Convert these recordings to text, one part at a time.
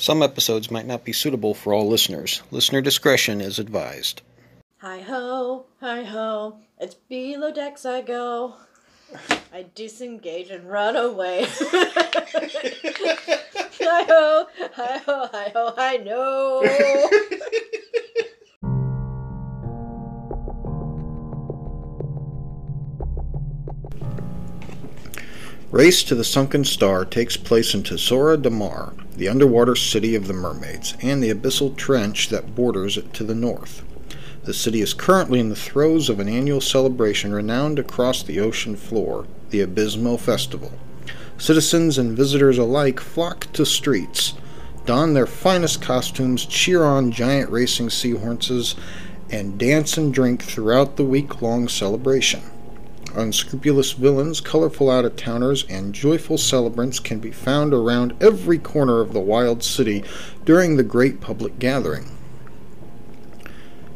Some episodes might not be suitable for all listeners. Listener discretion is advised. Hi ho, hi ho, it's below decks I go. I disengage and run away. hi ho, hi ho, hi ho, I know. Race to the Sunken Star takes place in Tesora de Mar, the underwater city of the mermaids, and the abyssal trench that borders it to the north. The city is currently in the throes of an annual celebration renowned across the ocean floor, the Abysmo Festival. Citizens and visitors alike flock to streets, don their finest costumes, cheer on giant racing seahorses, and dance and drink throughout the week long celebration. Unscrupulous villains, colorful out of towners, and joyful celebrants can be found around every corner of the wild city during the great public gathering.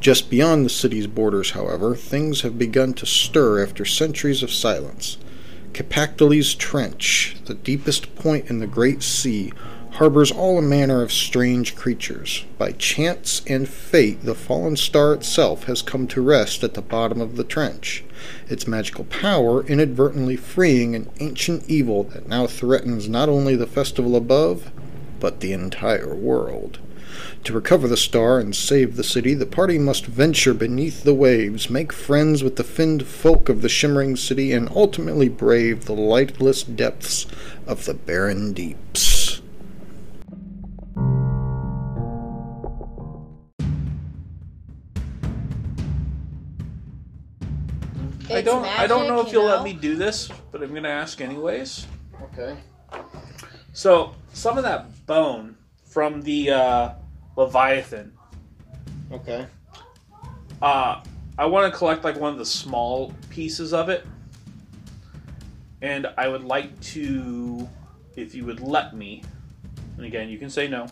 Just beyond the city's borders, however, things have begun to stir after centuries of silence. Capactoli's Trench, the deepest point in the Great Sea, harbors all manner of strange creatures. By chance and fate, the fallen star itself has come to rest at the bottom of the trench, its magical power inadvertently freeing an ancient evil that now threatens not only the festival above, but the entire world. To recover the star and save the city, the party must venture beneath the waves, make friends with the finned folk of the shimmering city, and ultimately brave the lightless depths of the barren deeps. I don't. I don't know if you you'll let me do this, but I'm gonna ask anyways. Okay. So some of that bone from the uh, Leviathan, Okay. uh, I want to collect like one of the small pieces of it, and I would like to, if you would let me, and again you can say no,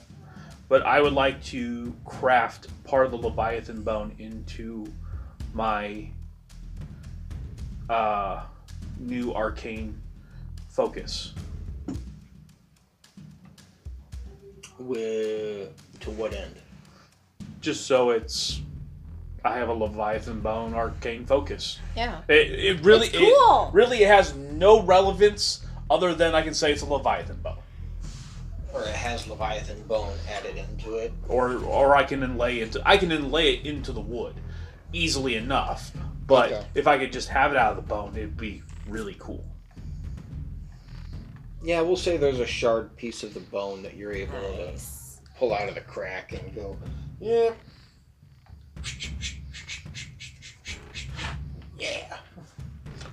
but I would like to craft part of the Leviathan bone into my uh, new arcane focus. With, to what end? just so it's I have a Leviathan bone arcane focus. Yeah. It, it really It's cool. it really has no relevance other than I can say it's a Leviathan bone. Or it has Leviathan bone added into it. Or or I can inlay into I can inlay it into the wood easily enough. But Okay. if I could just have it out of the bone, it'd be really cool. Yeah, we'll say there's a shard piece of the bone that you're able Nice. to pull out of the crack and go, yeah. Yeah.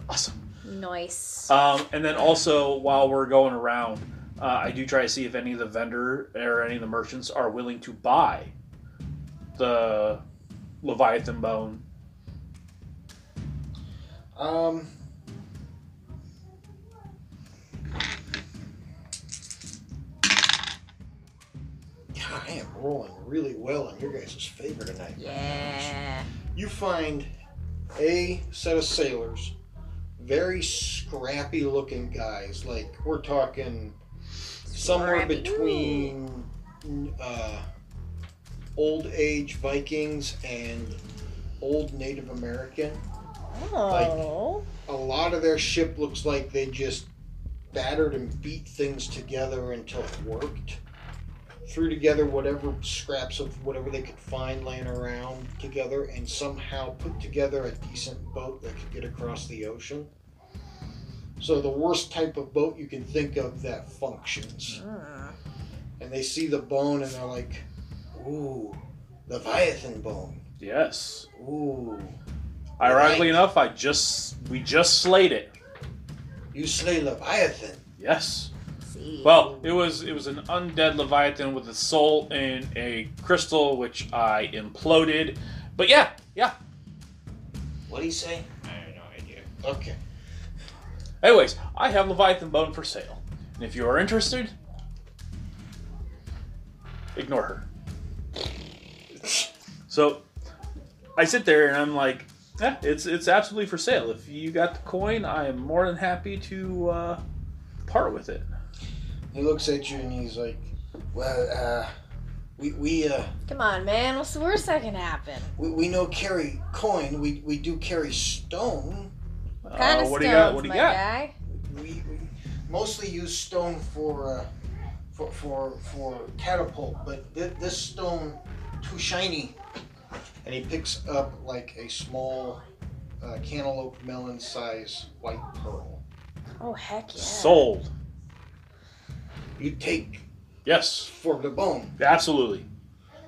Awesome. Nice. Um, and then also while we're going around, uh, I do try to see if any of the vendor or any of the merchants are willing to buy the Leviathan bone. Um. God, I am rolling really well in your guys' favor tonight. yeah. You find a set of sailors, very scrappy looking guys. Like, we're talking somewhere Scrappy. between uh, old age Vikings and old Native American. Oh. a lot of their ship looks like they just battered and beat things together until it worked. Threw together whatever scraps of whatever they could find laying around together and somehow put together a decent boat that could get across the ocean. So, the worst type of boat you can think of that functions. Mm. And they see the bone and they're like, ooh, Leviathan bone. Yes. Ooh, Ironically Right. enough, I just we just slayed it. you slay Leviathan. Yes. See. Well, it was it was an undead leviathan with a soul in a crystal, which I imploded. But yeah, yeah. What do you say? I have no idea. Okay. Anyways, I have leviathan bone for sale, and if you are interested, ignore her. So I sit there and I'm like, yeah, it's it's absolutely for sale. If you got the coin, I am more than happy to uh, part with it. He looks at you and he's like, Well, uh, we we uh Come on, man. What's the worst that can happen? we, we know carry coin. We we do carry stone. What kind Uh, of what stones, do you got? What do you my got? guy? We, we mostly use stone for uh, for for for catapult, but th- this stone too shiny. And he picks up like a small uh, cantaloupe melon size white pearl. Oh heck yeah. Sold. You take Yes, for the bone. absolutely.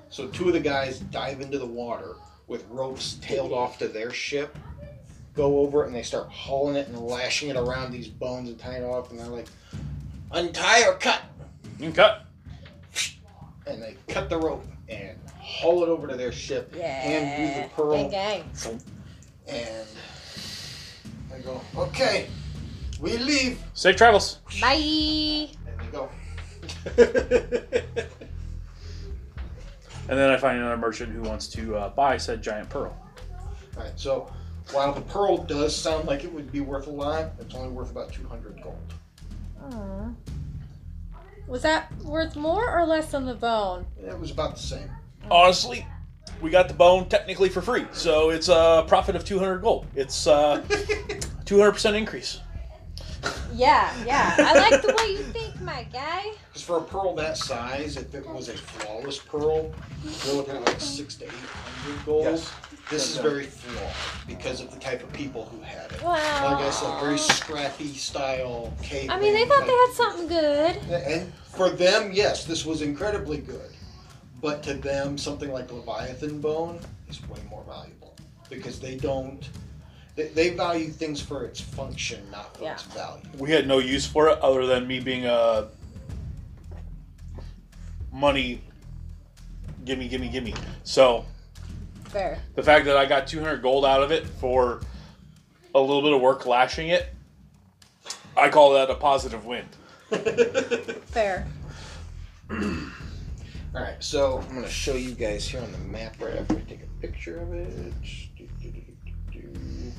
So two of the guys dive into the water with ropes tailed off to their ship, go over it, and they start hauling it and lashing it around these bones and tying it off, and they're like, untie or cut. You can cut. And they cut the rope and haul it over to their ship, hand you the pearl, Gang gang. and they go, okay, we leave. Safe travels. Bye. And they go. And then I find another merchant who wants to uh, buy said giant pearl. Alright, so while the pearl does sound like it would be worth a lot, it's only worth about 200 gold. Aw. Was that worth more or less than the bone? It was about the same. Honestly, we got the bone technically for free, so it's a profit of 200 gold. It's uh, 200% increase. Yeah, yeah. I like the way you think, my guy. Because for a pearl that size, if it was a flawless pearl, you're looking at like six to eight hundred gold. Yes. This is very flawed because of the type of people who had it. Wow. Like I said, very scrappy style cave. I mean, they thought they had something good. And for them, yes, this was incredibly good. But to them, something like Leviathan bone is way more valuable because they don't. They, they value things for its function, not for Yeah. its value. We had no use for it other than me being a money gimme, gimme, gimme. So Fair. the fact that I got 200 gold out of it for a little bit of work lashing it, I call that a positive win. Fair. All right, so I'm to show you guys here on the map right after I take a picture of it. Do, do, do.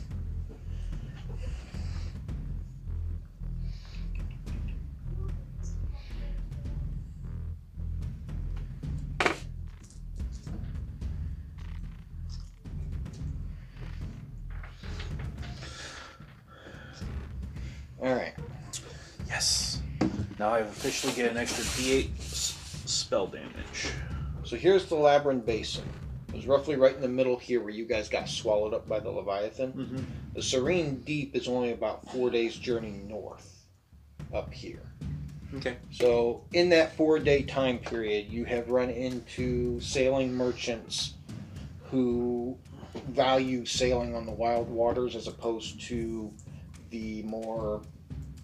All right. Yes. Now I officially get an extra D8 s- spell damage. So here's the Labyrinth Basin. It was roughly right in the middle here where you guys got swallowed up by the Leviathan. Mm-hmm. The Serene Deep is only about four days' journey north up here. Okay. So in that four day time period, you have run into sailing merchants who value sailing on the wild waters as opposed to the more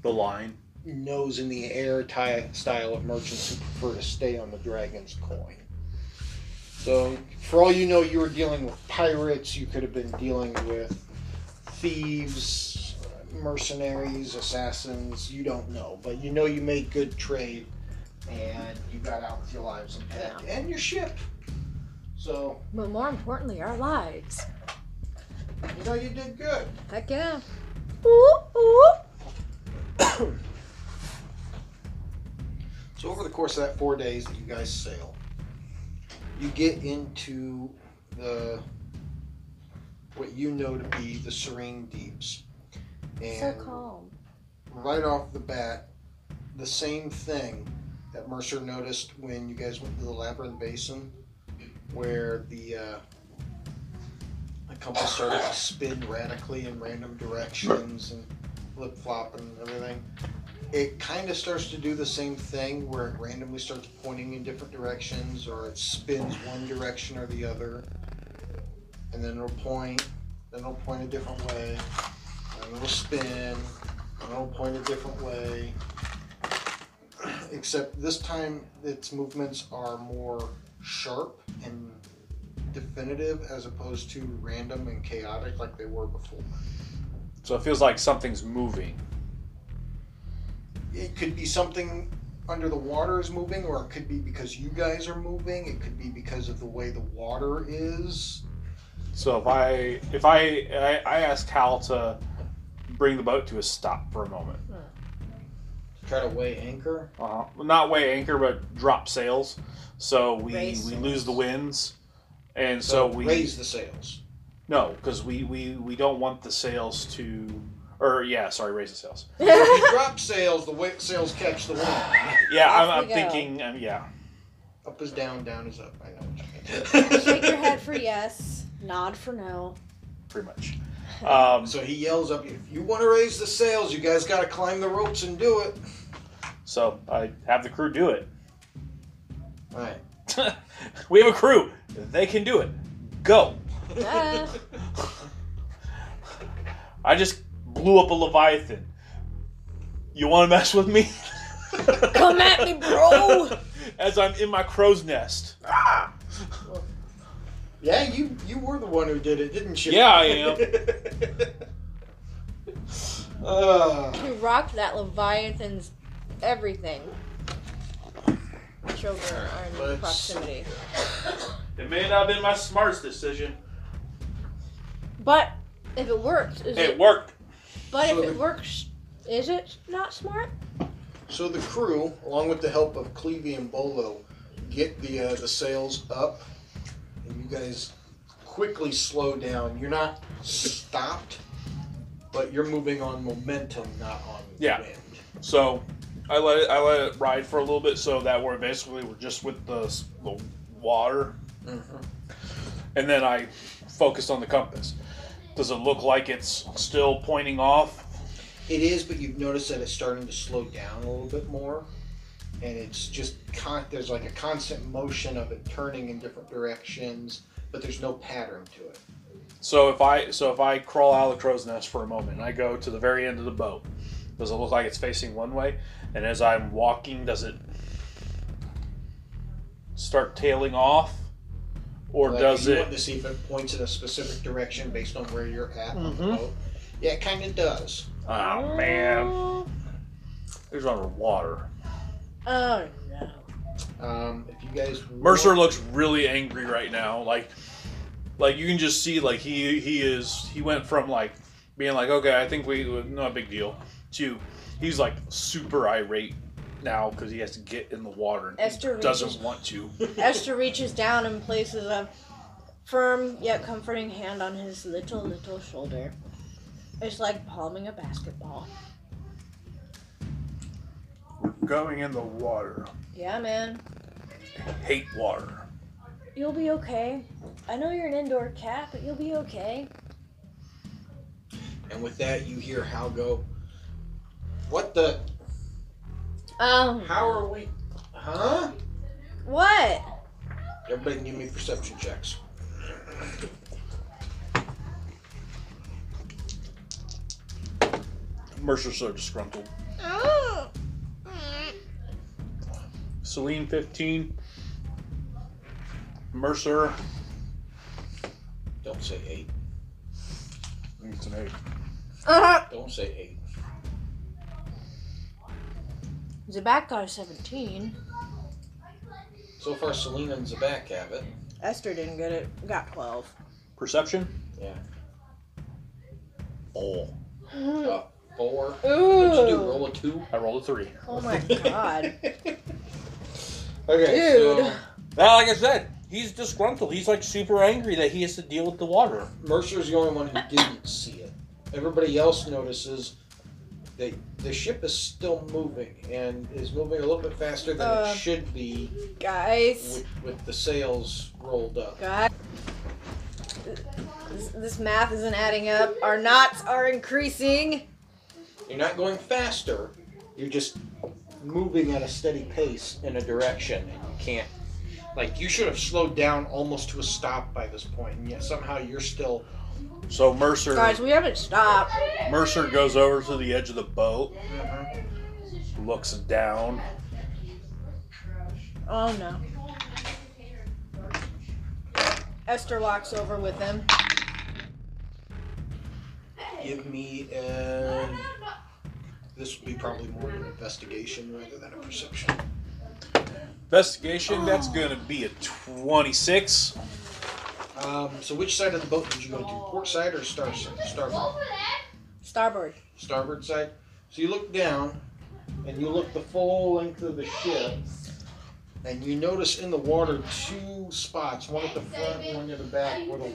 The line. Nose in the air ty- style of merchants who prefer to stay on the dragon's coin. So, for all you know, you were dealing with pirates, you could have been dealing with thieves, mercenaries, assassins, you don't know. But you know you made good trade and you got out with your lives intact and your ship. So, But more importantly, our lives. you know, you did good. Heck yeah. Ooh, ooh. So over the course of that four days that you guys sail, you get into the what you know to be the serene deeps, So and calm. right off the bat, the same thing that Mercer noticed when you guys went to the labyrinth basin, where the uh, the compass started to spin radically in random directions and flip flop and everything. It kind of starts to do the same thing where it randomly starts pointing in different directions or it spins one direction or the other. And then it'll point, then it'll point a different way, and it'll spin, and it'll point a different way. Except this time its movements are more sharp and definitive as opposed to random and chaotic like they were before. So it feels like something's moving. It could be something under the water is moving, or it could be because you guys are moving. It could be because of the way the water is. So if I if I I, I ask Hal to bring the boat to a stop for a moment. Try to weigh anchor. uh, not weigh anchor, but drop sails. So we Raise we sails. lose the winds, and so, we raise the sails. no because we, we we don't want the sails to or yeah sorry raise the sails. if you drop sails, the wa- sails catch the wind. Yeah, Off I'm, I'm we go. thinking um, yeah. Up is down, down is up. I know what you. Shake your head for yes, nod for no. pretty much. Um, So he yells up, "If you want to raise the sails, you guys got to climb the ropes and do it." so I have the crew do it. All right. we have a crew. They can do it. Go. Ah. I just blew up a leviathan. You want to mess with me? Come at me, bro. As I'm in my crow's nest. Ah. Yeah, you you were the one who did it, didn't you? Yeah, I am. uh, You rocked that Leviathan's everything. Children are in Let's- proximity. It may not have been my smartest decision. But if it worked, it? It worked. But So if it the- works, is it not smart? so the crew, along with the help of Clevie and Bolo, get the uh, the sails up, and you guys quickly slow down. You're not stopped, but you're moving on momentum, not on Yeah. wind. So I let it, I let it ride for a little bit so that we're basically we're just with the, the water, and then I focused on the compass. Does it look like it's still pointing off? It is, but you've noticed that it's starting to slow down a little bit more, and it's just con- there's like a constant motion of it turning in different directions, but there's no pattern to it. So if I so if I crawl out of the crow's nest for a moment and I go to the very end of the boat, does it look like it's facing one way? And as I'm walking, does it start tailing off, or Like, does you it? want to see if it points in a specific direction based on where you're at on the Mhm. boat? Yeah, it kind of does. Oh man, it's underwater. Oh no. Um, if you guys Mercer want- looks really angry right now. Like, like you can just see like he he is he went from like being like okay I think we no big deal to he's like super irate now because he has to get in the water and Esther he doesn't reaches- want to. Esther reaches down and places a firm yet comforting hand on his little, little shoulder. It's like palming a basketball. Going in the water. Yeah, man. Hate water. You'll be okay. I know you're an indoor cat, but you'll be okay. and with that, you hear Hal go, "What the? Um, How are we? Huh?" what? Everybody, give me perception checks. Mercer's so disgruntled. Celine fifteen. Mercer. Don't say eight. I think it's an eight. Uh-huh. Don't say eight. Zabak got a 17. So far, Selena and Zabak have it. Esther didn't get it. Got 12. Perception. Yeah. Oh. Uh, four. What'd you do? Roll a two. I rolled a three. Oh my god. Okay, Dude. so Now, like I said, he's disgruntled. He's like super angry that he has to deal with the water. Mercer's the only one who didn't see it. Everybody else notices that the ship is still moving and is moving a little bit faster than Uh, it should be Guys. with, with the sails rolled up. God. This, this math isn't adding up. Our knots are increasing. You're not going faster. You're just moving at a steady pace in a direction, and you can't. Like you should have slowed down almost to a stop by this point, and yet somehow you're still. So Mercer Guys, we haven't stopped. Mercer goes over to the edge of the boat, mm-hmm. looks down. Oh no. Esther walks over with him. Give me an. This would be probably more of an investigation rather than a perception. Investigation, that's gonna be a 26. Um, so which side of the boat did you go to? Port side or star side? Starboard. Starboard. Starboard side. So you look down, and you look the full length of the ship, and you notice in the water two spots, one at the front one at the back, where the,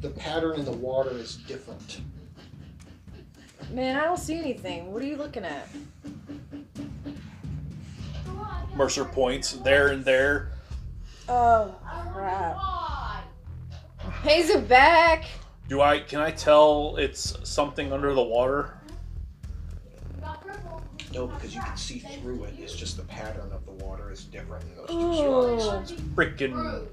the pattern in the water is different. Man, I don't see anything. What are you looking at? Mercer points there and there. Oh crap! Hey, back. Do I can I tell it's something under the water? No, because you can see through it. It's just the pattern of the water is different in those two Ooh. spots. Freaking.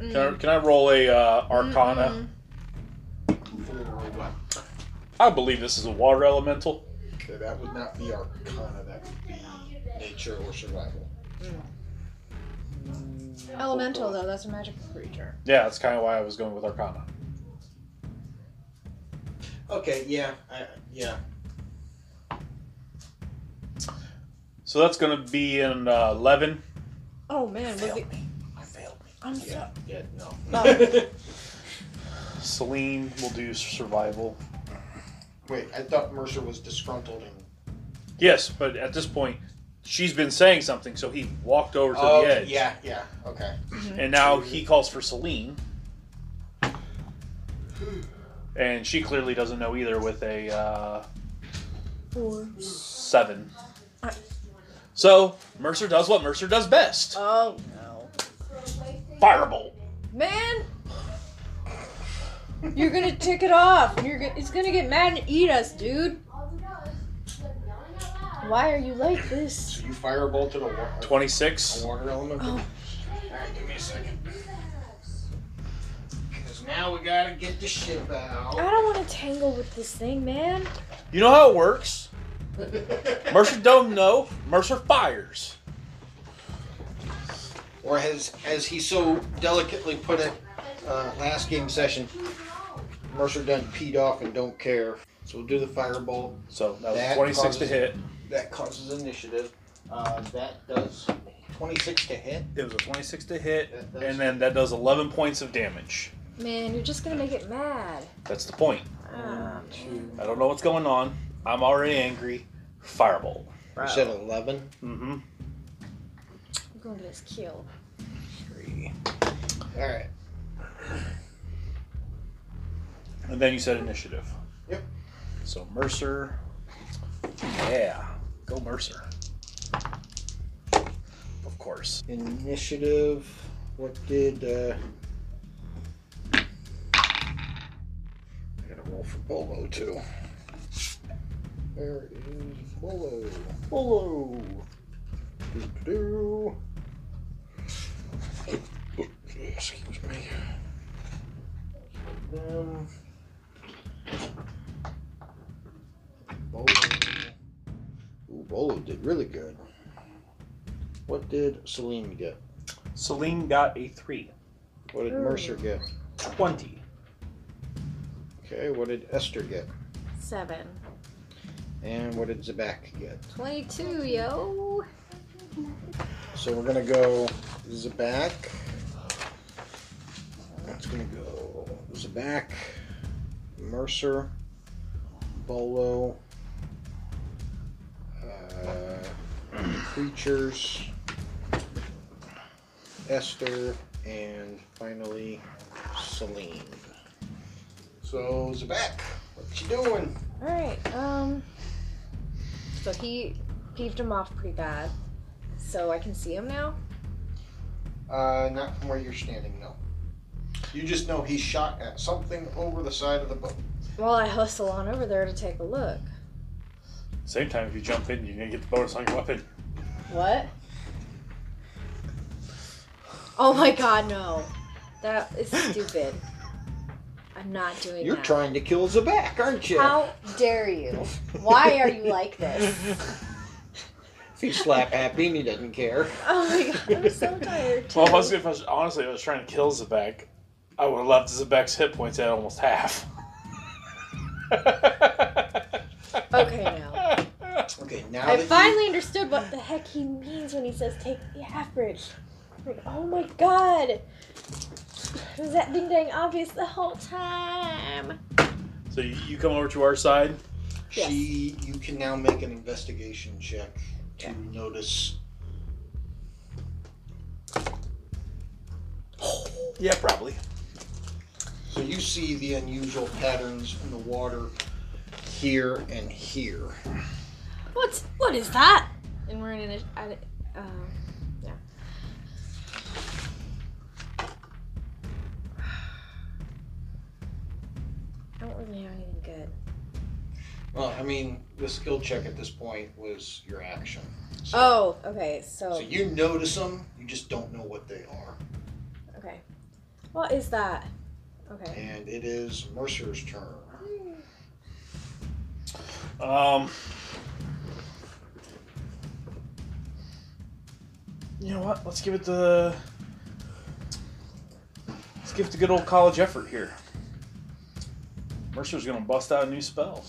Can I, can I roll a uh, Arcana? What? I believe this is a water elemental. Okay, that would not be Arcana. That would be nature or survival. Elemental though, that's a magical creature. Yeah, that's kind of why I was going with Arcana. Okay, yeah, I, yeah. So that's going to be an uh, 11. Oh man, was Failed it? me. I failed me. I'm so. Yeah, yeah, no. Oh. Celine will do survival. Wait, I thought Mercer was disgruntled and. Yes, but at this point, she's been saying something, so he walked over to Oh, the edge. yeah, yeah, okay. And now he calls for Celine. And she clearly doesn't know either with a uh, Four. seven. So Mercer does what Mercer does best. Oh no, Firebolt. man! You're gonna tick it off. You're go- it's gonna get mad and eat us, dude. Why are you like this? So you firebolted a, wa- a 26. water element? Oh. Alright, give me a second. Because now we gotta get the ship out. I don't want to tangle with this thing, man. You know how it works? Mercer don't know. Mercer fires. or as, as he so delicately put it uh, last game session, Mercer done peed off and don't care. So we'll do the firebolt. So that was That 26 to hit. That causes initiative. Uh, that does 26 to hit. It was a 26 to hit, That does- and then that does 11 points of damage. Man, you're just gonna make it mad. That's the point. Ah, I don't know what's going on. I'm already angry. Firebolt. You said 11. Mm-hmm. I'm going to get his kill. Three. Alright. And then you said initiative. Yep. So Mercer. Yeah. Go Mercer. Of course. Initiative. What did. Uh... I gotta roll for Bolo too. Where is Bolo? Hello. Do. Excuse me. Um, Bolo. Ooh, Bolo did really good. What did Celine get? Celine got a three. What did Mercer get? 20. Okay, what did Esther get? Seven. And what did Zabak get? 22, yo. So we're gonna go Zabak. That's gonna go Zabak, Mercer, Bolo, uh, Creatures, Esther, and finally Celine. So Zabak, what you doing? Alright, um. So he peeved him off pretty bad. So I can see him now? Uh, not from where you're standing, no. You just know he shot at something over the side of the boat. Well, I hustle on over there to take a look. Same time, if you jump in, you're going to get the bonus on your weapon. What? Oh my god, no. That is stupid. I'm not doing it. You're that. trying to kill Zabak, aren't you? How dare you? Why are you like this? If he's slap happy and he doesn't care. Oh my god, I'm so tired. Well, if I was, if I was, honestly, if I was trying to kill Zabak, I would have left Zabak's hit points at almost half. Okay, now. Okay, now I that finally understood what the heck he means when he says take the average. Like, oh my god. Was that been dang obvious the whole time? So you, you come over to our side. Yes. She, you can now make an investigation check to Okay. notice. Yeah, probably. So you see the unusual patterns in the water here and here. What's what is that? And we're in an at, uh, yeah. I don't really have anything good. Well, I mean, the skill check at this point was your action. So, Oh, okay. So, so you notice them, you just don't know what they are. okay. What is that? Okay. And it is Mercer's turn. Um. You know what? Let's give it the. Let's give it the good old college effort here. Mercer's gonna bust out a new spell.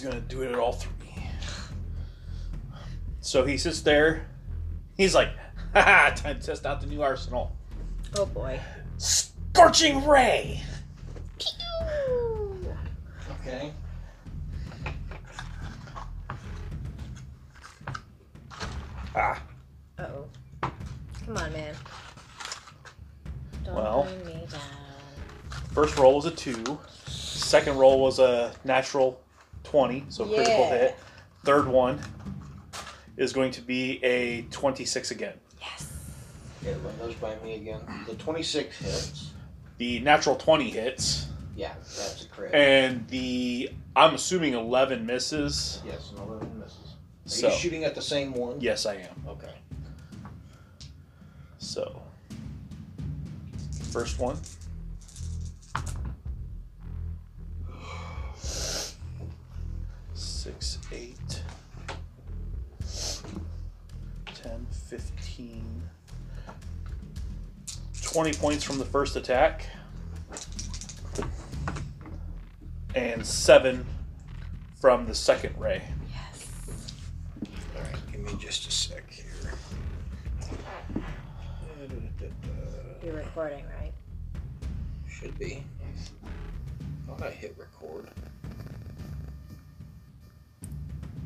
He's gonna do it at all three. So he sits there. He's like, haha, time to test out the new arsenal. Oh boy. Scorching Ray! Okay. Ah, Uh oh. Come on, man. Don't Well. bring me down. first roll was a two. Second roll was a natural 20, so critical hit. Third one is going to be a 26 again. Yes. Yeah, run those by me again. The 26 hits. The natural 20 hits, Yeah, that's a crit. and the, I'm assuming 11 misses. yes, an 11 misses. Are So, you shooting at the same one? yes, I am. Okay. So, first one. Six, eight, 10, 15, 20 points from the first attack, and seven from the second ray. Yes. All right, give me just a sec here. You're recording, right? Should be. Thought I hit record.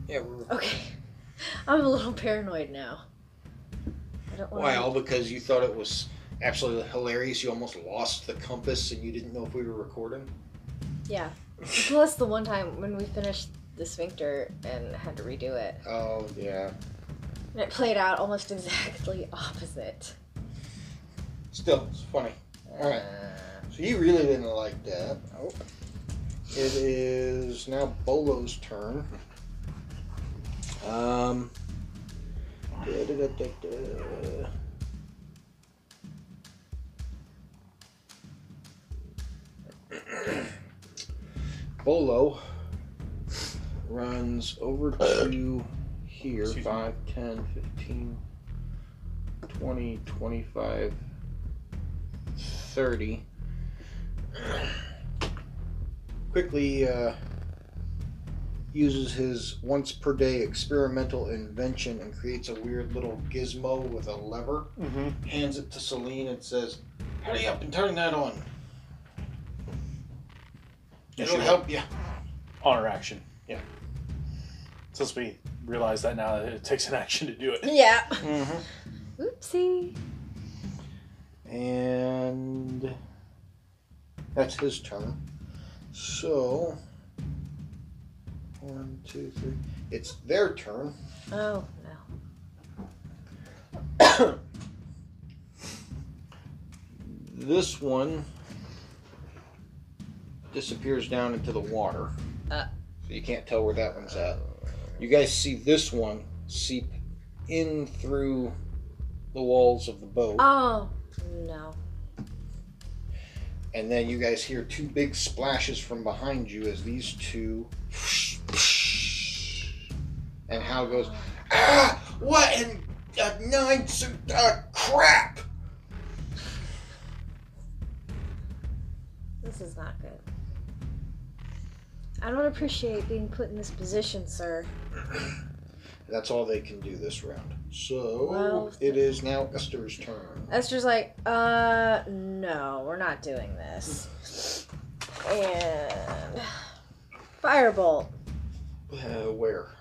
Yeah, we're recording. Okay. I'm a little paranoid now. I don't want Why? All because you thought it was absolutely hilarious. You almost lost the compass and you didn't know if we were recording. Yeah. Plus the one time when we finished the sphincter and had to redo it. Oh yeah. And it played out almost exactly opposite. Still, it's funny. All right. Uh, So you really didn't like that. It is now Bolo's turn. Um. da-da-da-da-da. Bolo runs over to here Excuse me. 5, 10, 15, 20, 25, 30 quickly uh, uses his once per day experimental invention and creates a weird little gizmo with a lever. Mm-hmm. Hands it to Celine and says, "Hurry up and turn that on. It'll help you." Honor action. Yeah. Since we realize that now that it takes an action to do it. yeah. Mm-hmm. Oopsie. And that's his turn. So one, two, three. It's their turn. Oh no. This one disappears down into the water. Uh. So you can't tell where that one's at. You guys see this one seep in through the walls of the boat. Oh no. And then you guys hear two big splashes from behind you as these two. And Hal goes, Ah! What in a nine. Uh, crap. This is not good. I don't appreciate being put in this position, sir. That's all they can do this round. So Well, it is now Esther's turn. Esther's like, uh, no, we're not doing this. And firebolt. Uh, where?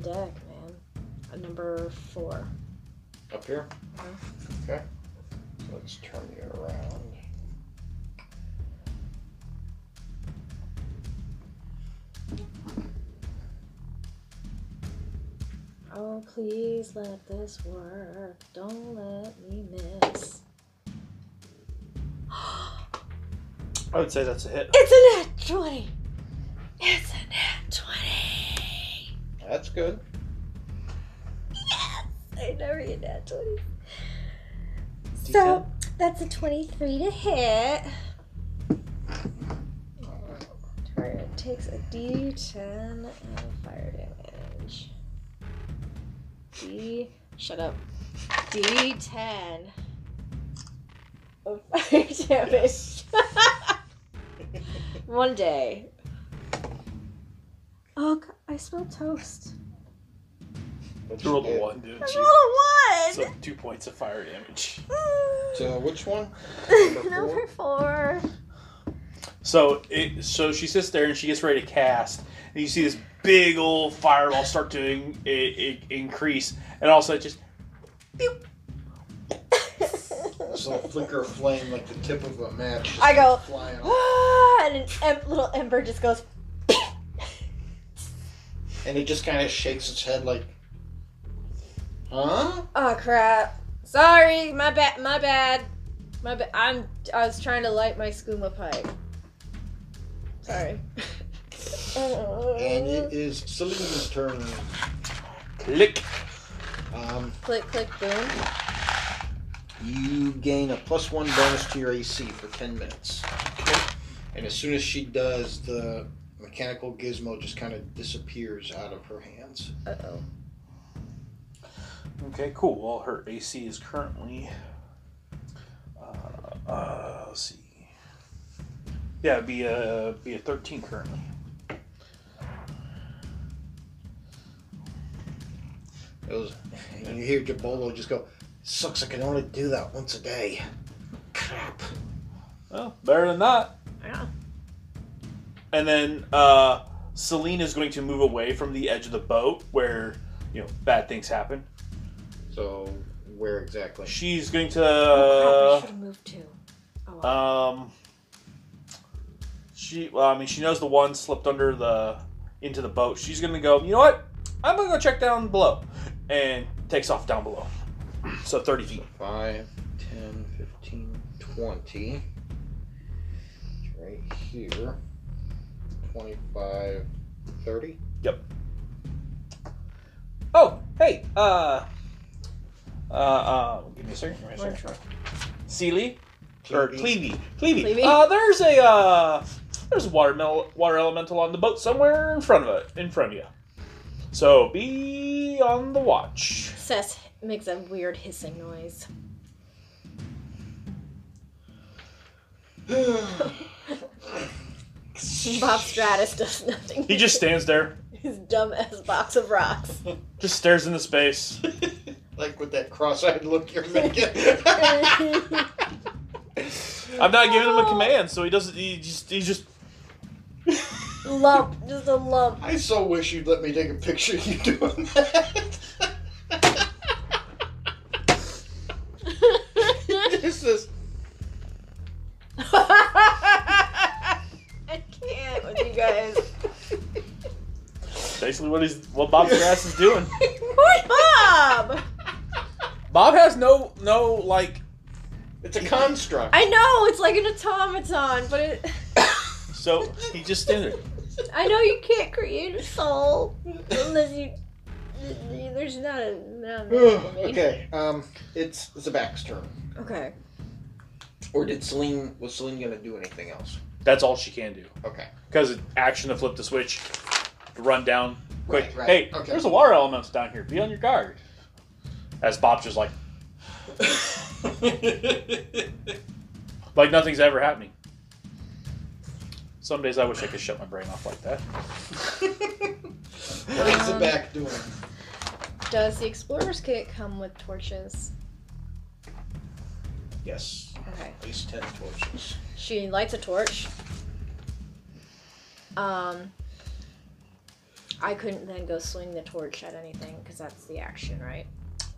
On deck, man. Number four. Up here. Mhm. Okay. So let's turn you around. Oh, please let this work. Don't let me miss. I would say that's a hit. It's a nat 20! It's a nat 20! That's good. Yes! I never get nat 20. So, that's a 23 to hit. Target takes a d10 of fire damage. D. Shut up. D10 of fire damage. One day. Oh, God, I smell toast. What'd You rolled get? a one, didn't I you? rolled a one! So two points of fire damage. So which one? Number four. So it so she sits there and she gets ready to cast, and you see this big old fireball start to in, i i increase, and also just So a flicker of flame like the tip of a match. just I go, flying off. ah, and an em- little ember just goes. And it just kind of shakes its head like, huh? Oh crap! Sorry, my bad. My bad. My bad. I'm. I was trying to light my skooma pipe. Sorry. And it is Celine's turn. click. Um, click, click, boom. you gain a plus one bonus to your AC for 10 minutes. And as soon as she does, the mechanical gizmo just kind of disappears out of her hands. Uh oh. Okay, cool. Well, her AC is currently. Uh, uh, let's see. Yeah, it'd be a be a thirteen currently. It was, and you hear Jabolo just go, sucks, I can only do that once a day. Crap. Well, better than that. Yeah. And then uh, Celine is going to move away from the edge of the boat where you know bad things happen. So, where exactly? She's going I to. should have moved too. Oh, well. Um, she. Well, I mean, she knows the one slipped under the into the boat. She's gonna go. You know what? I'm gonna go check down below, and takes off down below. So 30 feet. 5, 10, 15, 20. It's right here. 25, 30. Yep. Oh, hey. Uh. Uh. uh give me a second. Give me a second. Sure. Sealy or Clevey. Clevey. Clevey. Clevey? Uh, there's a uh, there's a water mel- water elemental on the boat somewhere in front of it, in front of you. So be on the watch. Sess makes a weird hissing noise. Bob Stratus does nothing. He just stands there, his dumb ass box of rocks. just stares into space. like with that cross-eyed look you're making. I'm not giving him a command, so he doesn't. He just he just. lump, just a lump. I so wish you'd let me take a picture of you doing that. this is I can't with you guys. Basically, what he's what Bob Grass is doing. Who's Bob? Bob has no no like. it's a construct. I know it's like an automaton, but it, So he just stands there. I know you can't create a soul unless you. There's not a. Not a okay, um, it's Zabak's turn. Okay. Or did Celine was Celine gonna do anything else? That's all she can do. Okay. Because action to flip the switch, to run down quick. Right, right. Hey, Okay. there's a water elements down here. Be on your guard. As Bob's just like, like nothing's ever happening. Some days I wish I could shut my brain off like that. What is the Um, back doing? Does the explorer's kit come with torches? Yes. Okay. At least ten torches. She lights a torch. Um, I couldn't then go swing the torch at anything because that's the action, right?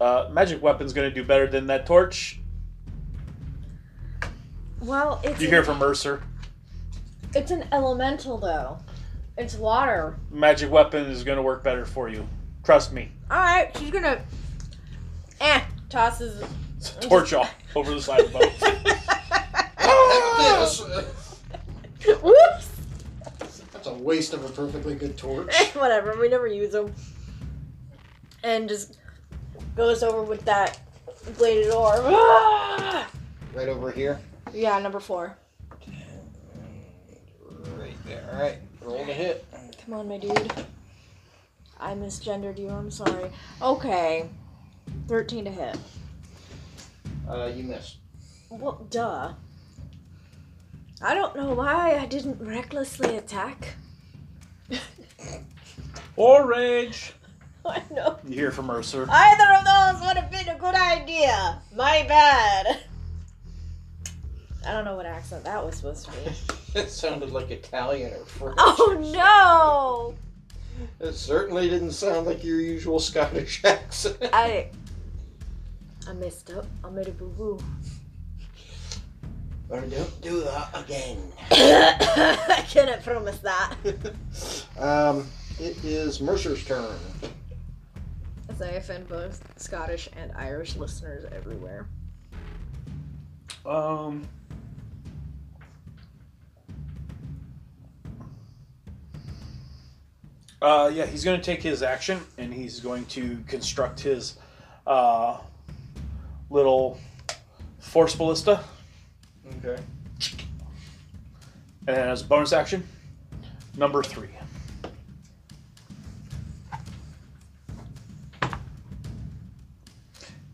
Uh, magic weapon's gonna do better than that torch. Well, it's You an, hear from Mercer. it's an elemental though. It's water. Magic weapon is gonna work better for you. Trust me. All right, she's gonna. Eh, tosses. Torch off over the side of the boat. Whoops. That's a waste of a perfectly good torch. Whatever. We never use them. And just goes over with that bladed orb. Right over here. Yeah, number four. Right there. All right. Roll the hit. Come on, my dude. I misgendered you. I'm sorry. Okay. 13 to hit. Uh, you missed. Well, duh. I don't know why I didn't recklessly attack. or rage. I know. You hear from Mercer. Either of those would have been a good idea. My bad. I don't know what accent that was supposed to be. It sounded like Italian or French. Oh no! It certainly didn't sound like your usual Scottish accent. I I messed up. I made a boo boo. Or don't do that again. I cannot promise that. um, it is Mercer's turn. As I offend both Scottish and Irish listeners everywhere. Um. Uh, yeah, he's going to take his action and he's going to construct his uh, little force ballista. Okay. And as a bonus action, number three.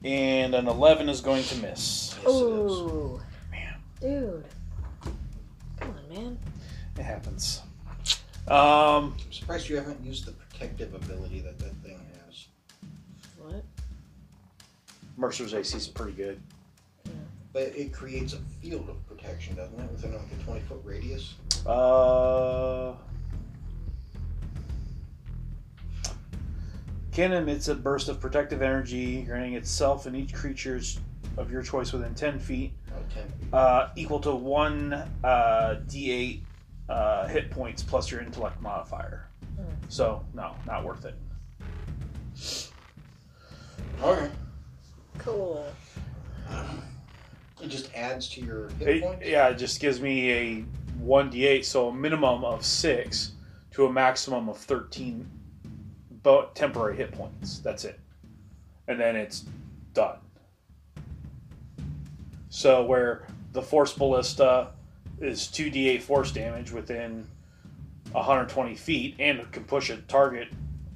And an 11 is going to miss. Yes. Ooh. Man. Dude. Come on, man. It happens. Um, I'm surprised you haven't used the protective ability that that thing has. What? Mercer's AC is pretty good. But it creates a field of protection, doesn't it? Within like a 20 foot radius. Uh, can emits a burst of protective energy, granting itself and each creature's of your choice within 10 feet, Oh, 10 feet. uh, equal to one uh, d8 uh, hit points plus your intellect modifier. Hmm. So, no, not worth it. Okay. Cool. It just adds to your hit It- points? yeah, it just gives me a 1d8, so a minimum of 6 to a maximum of 13 bo- temporary hit points. That's it. And then it's done. So, where the Force Ballista is 2d8 force damage within 120 feet and can push a target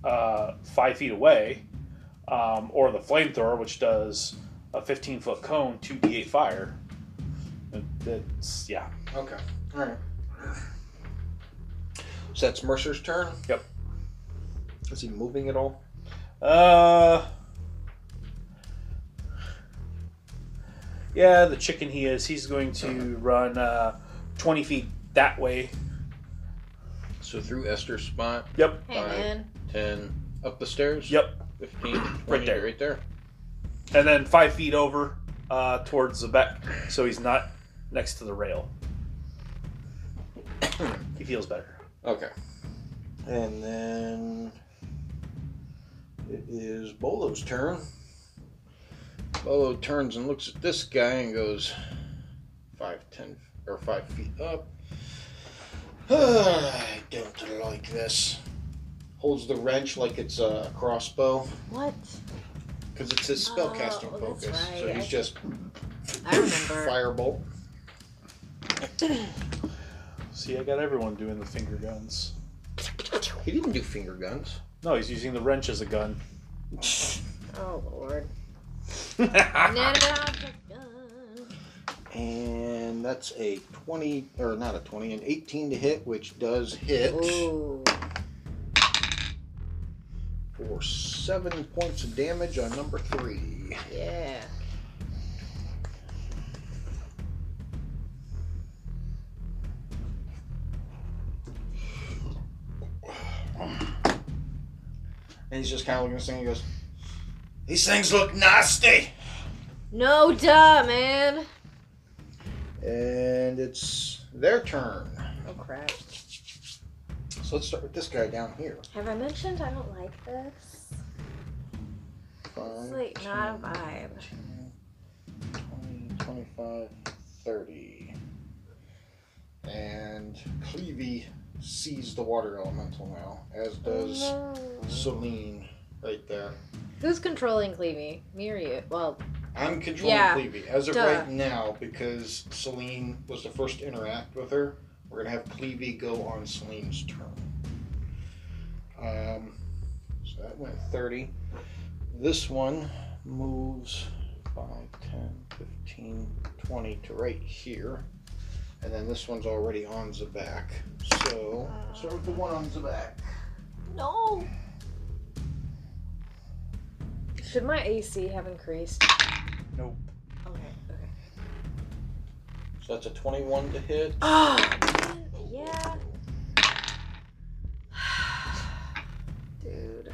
uh, 5 feet away, um, or the Flamethrower, which does a 15 foot cone, 2d8 fire. That's yeah. Okay. Alright. So that's Mercer's turn? Yep. Is he moving at all? Uh. Yeah, the chicken he is. He's going to run uh, 20 feet that way. So through Esther's spot, Yep. Hey, Five. man. 10 up the stairs? Yep. 15, 20, Right there. Right there. And then five feet over uh, towards Zabak, so he's not next to the rail. he feels better. Okay. And then it is Bolo's turn. Bolo turns and looks at this guy and goes five, ten, or five feet up. I don't like this. Holds the wrench like it's a crossbow What? Because it's his spellcasting Oh, that's focus. So he's I- just I remember. firebolt. See, I got everyone doing the finger guns. He didn't do finger guns. No, he's using the wrench as a gun. Oh lord. Net object gun. And that's a 20, or not a 20, an 18 to hit, which does hit Ooh. For seven points of damage on number three. Yeah. And he's just kind of looking at this thing. He goes, "These things look nasty." No duh, man. And it's their turn. Oh crap. So let's start with this guy down here. Have I mentioned I don't like this? It's Five, like not a vibe. 20, 25, 30. And Clevey sees the water elemental now, as does no. Celine right there. Who's controlling Clevey? Me or you? Well, I'm controlling Yeah, Clevey as of duh. right now because Celine was the first to interact with her. We're gonna have Clevey go on Celine's turn. Um, so that went 30. This one moves 5, 10, 15, 20 to right here. And then this one's already on the back. So, start with the one on the back. no. Should my AC have increased? So that's a 21 to hit. Oh. Yeah. Dude.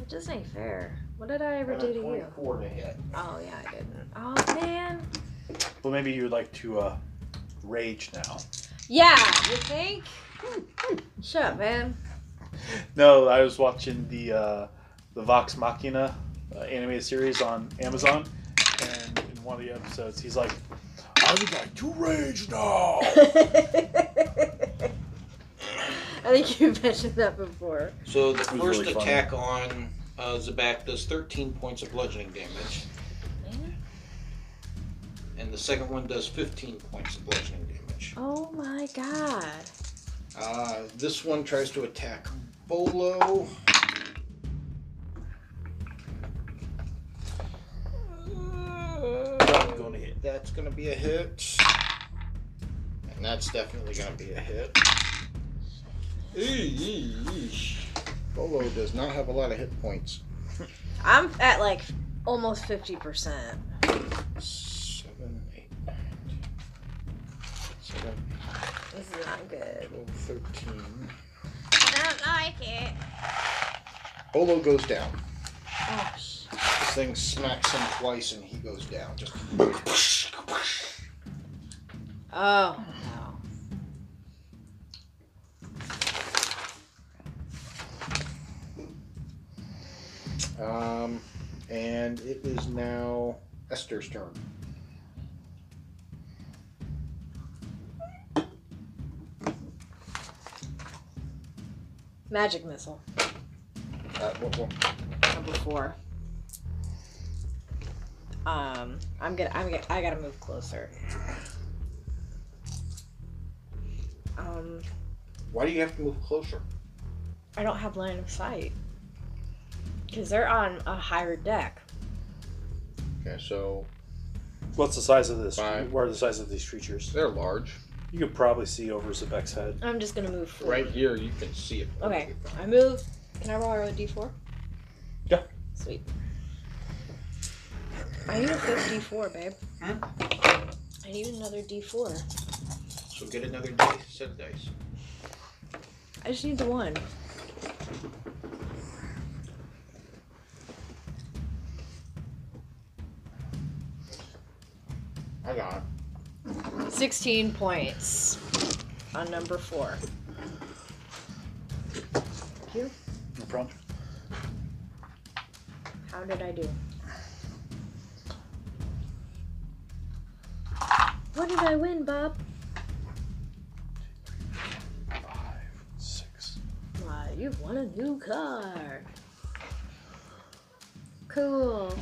It just ain't fair. What did I ever And do a to you? 24 to hit. Oh, yeah, I didn't. Oh, man. Well, maybe you would like to uh, rage now. Yeah, you think? Shut up, man. No, I was watching the uh, the Vox Machina uh, animated series on Amazon, and in one of the episodes, he's like, "I would like to rage now." I think you mentioned that before. So the was first really funny. attack on uh, Zabak does 13 points of bludgeoning damage, and the second one does 15 points of bludgeoning damage. Oh my god. Uh, this one tries to attack Bolo. Probably going to hit. That's going to be a hit. And that's definitely going to be a hit. Eesh. Bolo does not have a lot of hit points. I'm at like almost 50%. Seven, eight, nine, ten, seven, This is not good. 12, 13. I don't like it. Bolo goes down. Oh, sh- This thing smacks him twice and he goes down. Just oh no. um, and it is now Esther's turn. Magic missile. Uh, what, what, Number four. Um, I'm gonna, I'm gonna, I gotta move closer. Um, why do you have to move closer? I don't have line of sight. Because they're on a higher deck. Okay, so What's the size of this? Five. What are the size of these creatures? they're large. You could probably see over Zabak's head. I'm just gonna move forward. Right here, you can see it. Okay, I move. Can I roll a d4? Yeah. Sweet. I need a fifth d4, babe. Hmm? I need another d4. So get another dice, set of dice. I just need the one. I got it. 16 points on number four. Thank you. No problem. How did I do? What did I win, Bob? Five, six. Why, you've won a new car. Cool.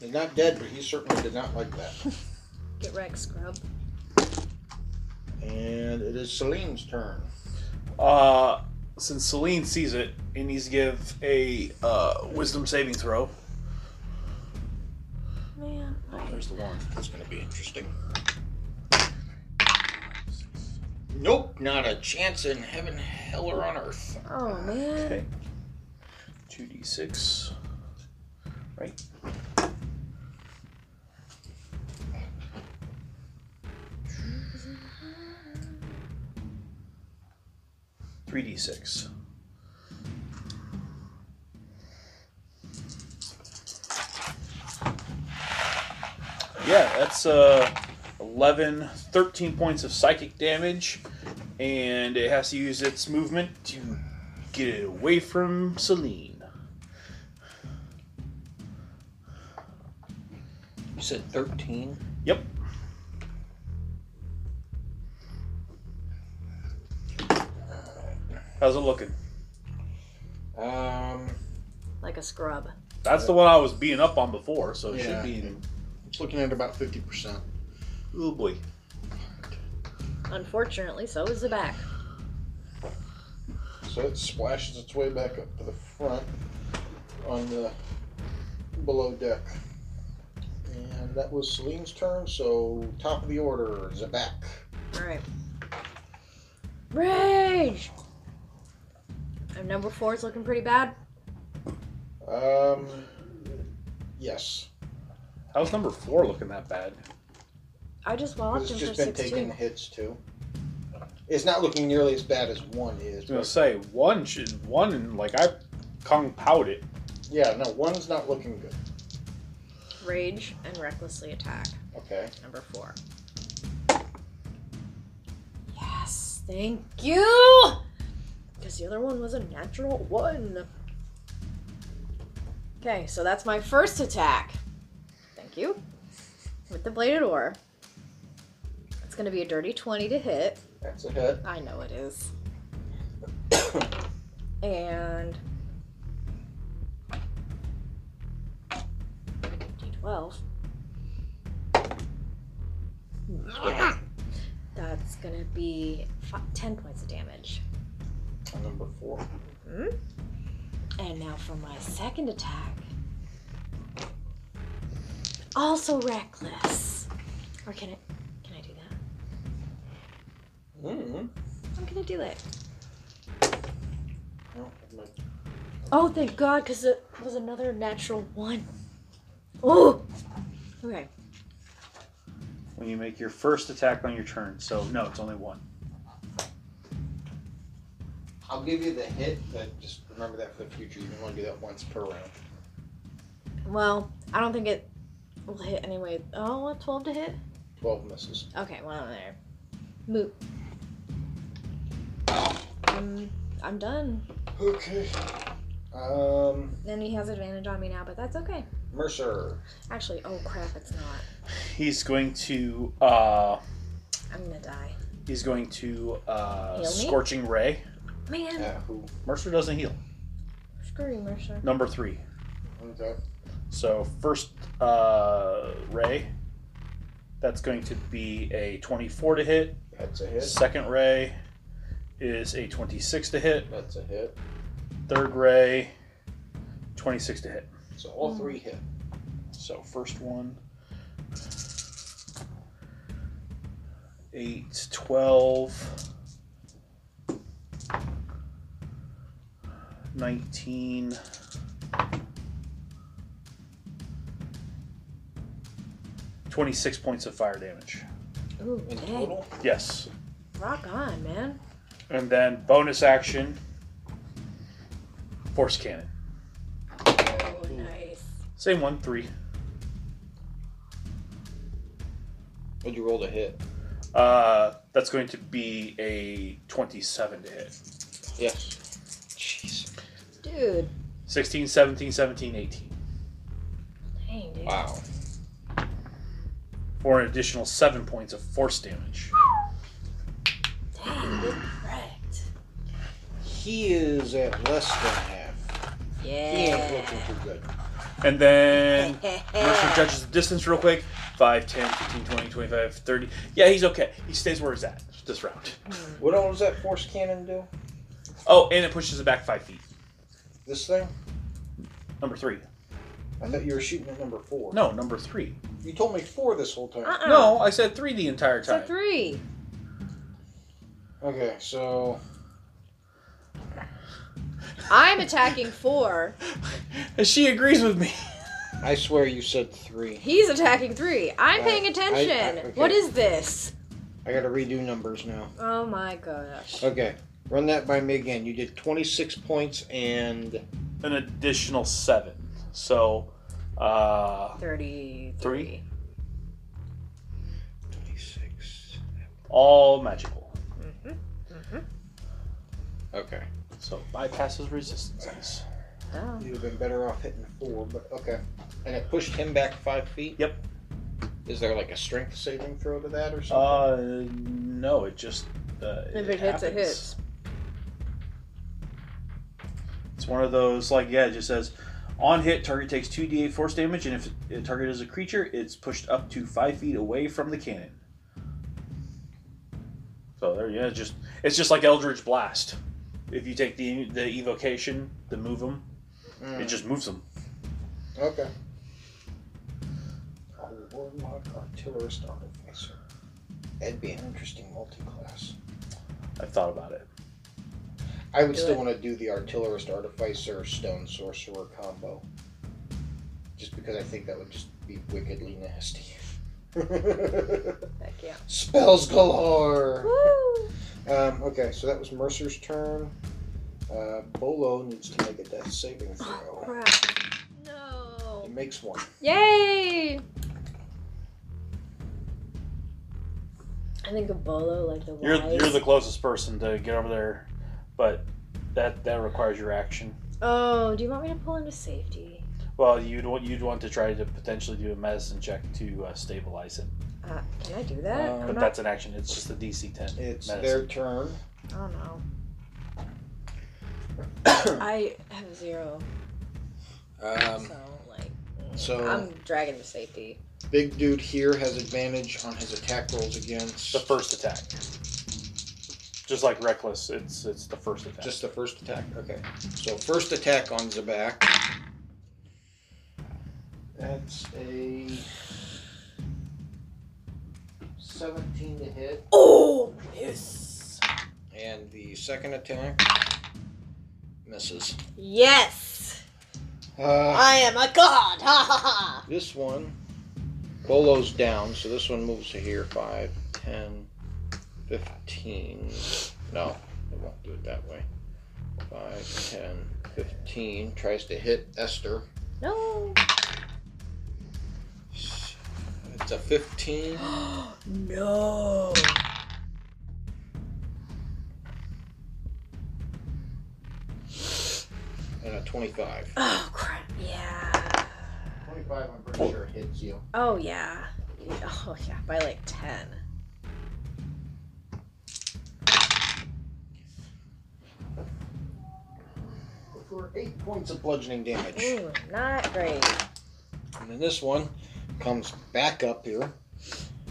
He's not dead, but he certainly did not like that. Get wrecked, scrub. And it is Celine's turn. Uh, since Celine sees it, it needs to give a uh, wisdom saving throw. Man. Oh, there's the one. That's going to be interesting. Nope, not a chance in heaven, hell, or on earth. Oh man. Okay. 2d6. Right. Three d six. Yeah, that's uh 11, 13 points of psychic damage, and it has to use its movement to get it away from Celine. You said 13? Yep. How's it looking? Um, Like a scrub. That's the one I was beating up on before, so it Yeah. should be. it's looking at about 50%. Oh boy. Unfortunately, so is the back. So it splashes its way back up to the front on the below deck. And that was Celine's turn, so top of the order, Zabak. Alright. Rage! And number four is looking pretty bad. Um, yes. How's number four looking that bad? I just watched Because him it's for just been 16. taking hits too. It's not looking nearly as bad as one is. I was gonna But say one should one and like I kung pout it. yeah, no, one's not looking good. Rage and recklessly attack. Okay. Number four. Yes, thank you! Because the other one was a natural one. Okay, so that's my first attack. Thank you. With the bladed orb. It's going to be a dirty 20 to hit. That's a hit. I know it is. and D12. That's gonna be fi 10 points of damage. Number four. Hmm? And now for my second attack. Also reckless. Or can it? Mm-hmm. I'm gonna do it. No, it might- Oh, thank God, because it was another natural one. Oh! Okay. When you make your first attack on your turn. So no, it's only one. I'll give you the hit, but just remember that for the future. You can only do that once per round. Well, I don't think it will hit anyway. Oh, what, 12 to hit? 12 misses. Okay, well, there. Moot. Um, I'm done. Okay. Um, Then he has advantage on me now, but that's okay. Mercer. Actually, oh crap, it's not. He's going to uh I'm gonna die. he's going to uh Heal me? scorching ray. Man, Yeah, who? Mercer doesn't heal. screw you, Mercer. Number three. Okay. So first uh ray. That's going to be a 24 to hit. That's a hit. Second ray is a 26 to hit. That's a hit. Third ray, 26 to hit. So all three hit. So first one. 8, 12, 19, Twenty-six points of fire damage. Ooh, In dang. total? Yes, Rock on, man. And then bonus action. Force cannon. Oh, nice. Same one, three. What'd you roll to hit? Uh, that's going to be a twenty-seven to hit. Yes. Jeez. Dude. 16, 17, 17, 18. Dang, dude. Wow. For an additional seven points of force damage. Dang, good correct. He is at less than half. Yeah. He ain't looking too good. And then Mercer judges the distance real quick 5, 10, 15, 20, 25, 30. Yeah, he's okay. He stays where he's at this round. Hmm. What all does that force cannon do? Oh, and it pushes it back 5 feet. This thing? Number 3. I thought you were shooting at number four. No, number 3. You told me four this whole time. Uh-uh. No, I said 3 the entire It's a time. three. Okay, so I'm attacking four. She agrees with me. I swear you said three. He's attacking three. I'm I- paying I- attention. I- okay. What is this? I gotta redo numbers now. Oh my gosh. Okay, run that by me again. You did 26 points and An additional 7. So, uh, 33. Three? 26. all magical. Mm hmm. Mm hmm. Okay. So, bypasses resistances. Oh. You'd have been better off hitting four, but okay. And it pushed him back five feet? Yep. Is there like a strength saving throw to that or something? Uh, no, it just. Uh, If it hits, it hits. It's one of those, like, yeah, it just says on hit, target takes 2d8 force damage, and if the target is a creature, it's pushed up to 5 feet away from the cannon. So there, yeah, it's just it's just like Eldritch Blast. If you take the the evocation to move them, Mm, it just moves them. Okay. Oh, Warlock Artillerist Artificer. That'd be an interesting multi-class. I've thought about it. I would Do still it. want to do the Artillerist Artificer Storm Sorcerer combo. Just because I think that would just be wickedly nasty. Heck yeah. Spells galore! Woo! Um, okay, so that was Mercer's turn. Uh, Bolo needs to make a death saving Oh, throw. crap. No. He makes one. Yay! I think of Bolo like the You're wise. you're the closest person to get over there, but that that requires your action. Oh, do you want me to pull him into safety? Well, you'd want you'd want to try to potentially do a medicine check to uh, stabilize it, Uh, can I do that? Um, but not. that's an action. It's just a DC ten. It's medicine. their turn. Oh no. I have zero, Um, so like. so- I'm dragging to safety. big dude here has advantage on his attack rolls against the first attack. Just like reckless, it's it's the first attack. Just the first attack. Okay. So first attack on Zabak. That's a seventeen to hit, Oh yes. and the second attack misses. Yes. Uh, I am a god. Ha ha ha. this one, Bolo's down, so this one moves to here. 5, 10, 15. No, it won't do it that way. 5, 10, 15. Tries to hit Esther. No. It's a 15. no. and a 25. Oh crap. Yeah. 25, I'm pretty sure hits you. Oh yeah. Oh yeah. By like ten. For 8 points of bludgeoning damage. Ooh, not great. And then this one comes back up here.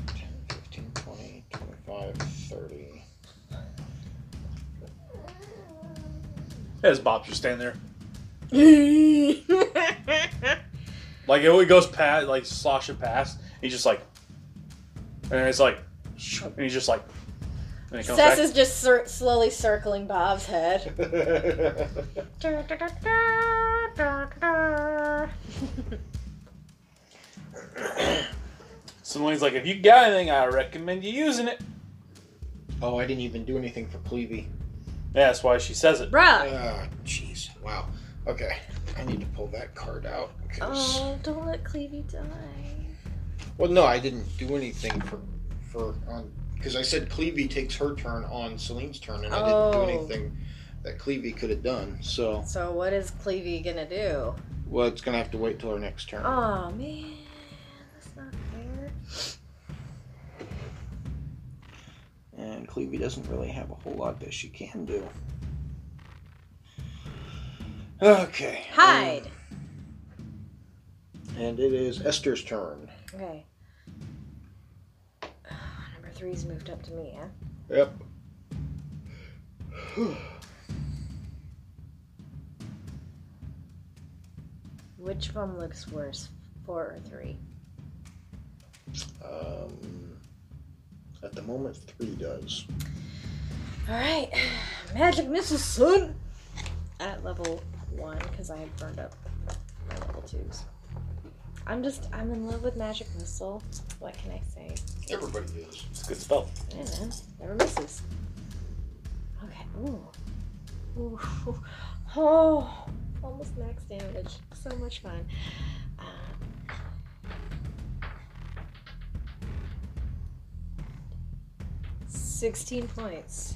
10, 15, 20, 25, 30. As Bob just standing there, like it always goes past, like sloshing past. He's just like, and it's like, and he's just like, and he Sess back. is just cir- slowly circling Bob's head. Somebody's like, if you got anything, I recommend you using it. oh, I didn't even do anything for Clevey. Yeah, that's why she says it. Bruh. Ah, jeez. Wow. Okay. I need to pull that card out. 'cause- Oh, don't let Clevey die. Well, no, I didn't do anything for for on because I said Clevey takes her turn on Celine's turn, and I didn't Oh. do anything that Clevey could have done. So, So what is Clevey gonna do? well, it's gonna have to wait till her next turn. Oh man, that's not fair. And Clevey doesn't really have a whole lot that she can do. Okay. Hide. Um, and it is Esther's turn. Okay. Number three's moved up to me, yeah? Yep. Which one looks worse, four or three? Um, at the moment, three does. Alright. Magic missile, son! At level one, because I had burned up my level twos. I'm just, I'm in love with Magic Missile. What can I say? Everybody is. It's a good spell. Yeah, man. Never misses. Okay. Ooh. Ooh. Oh. Almost max damage. So much fun. Uh, Sixteen points.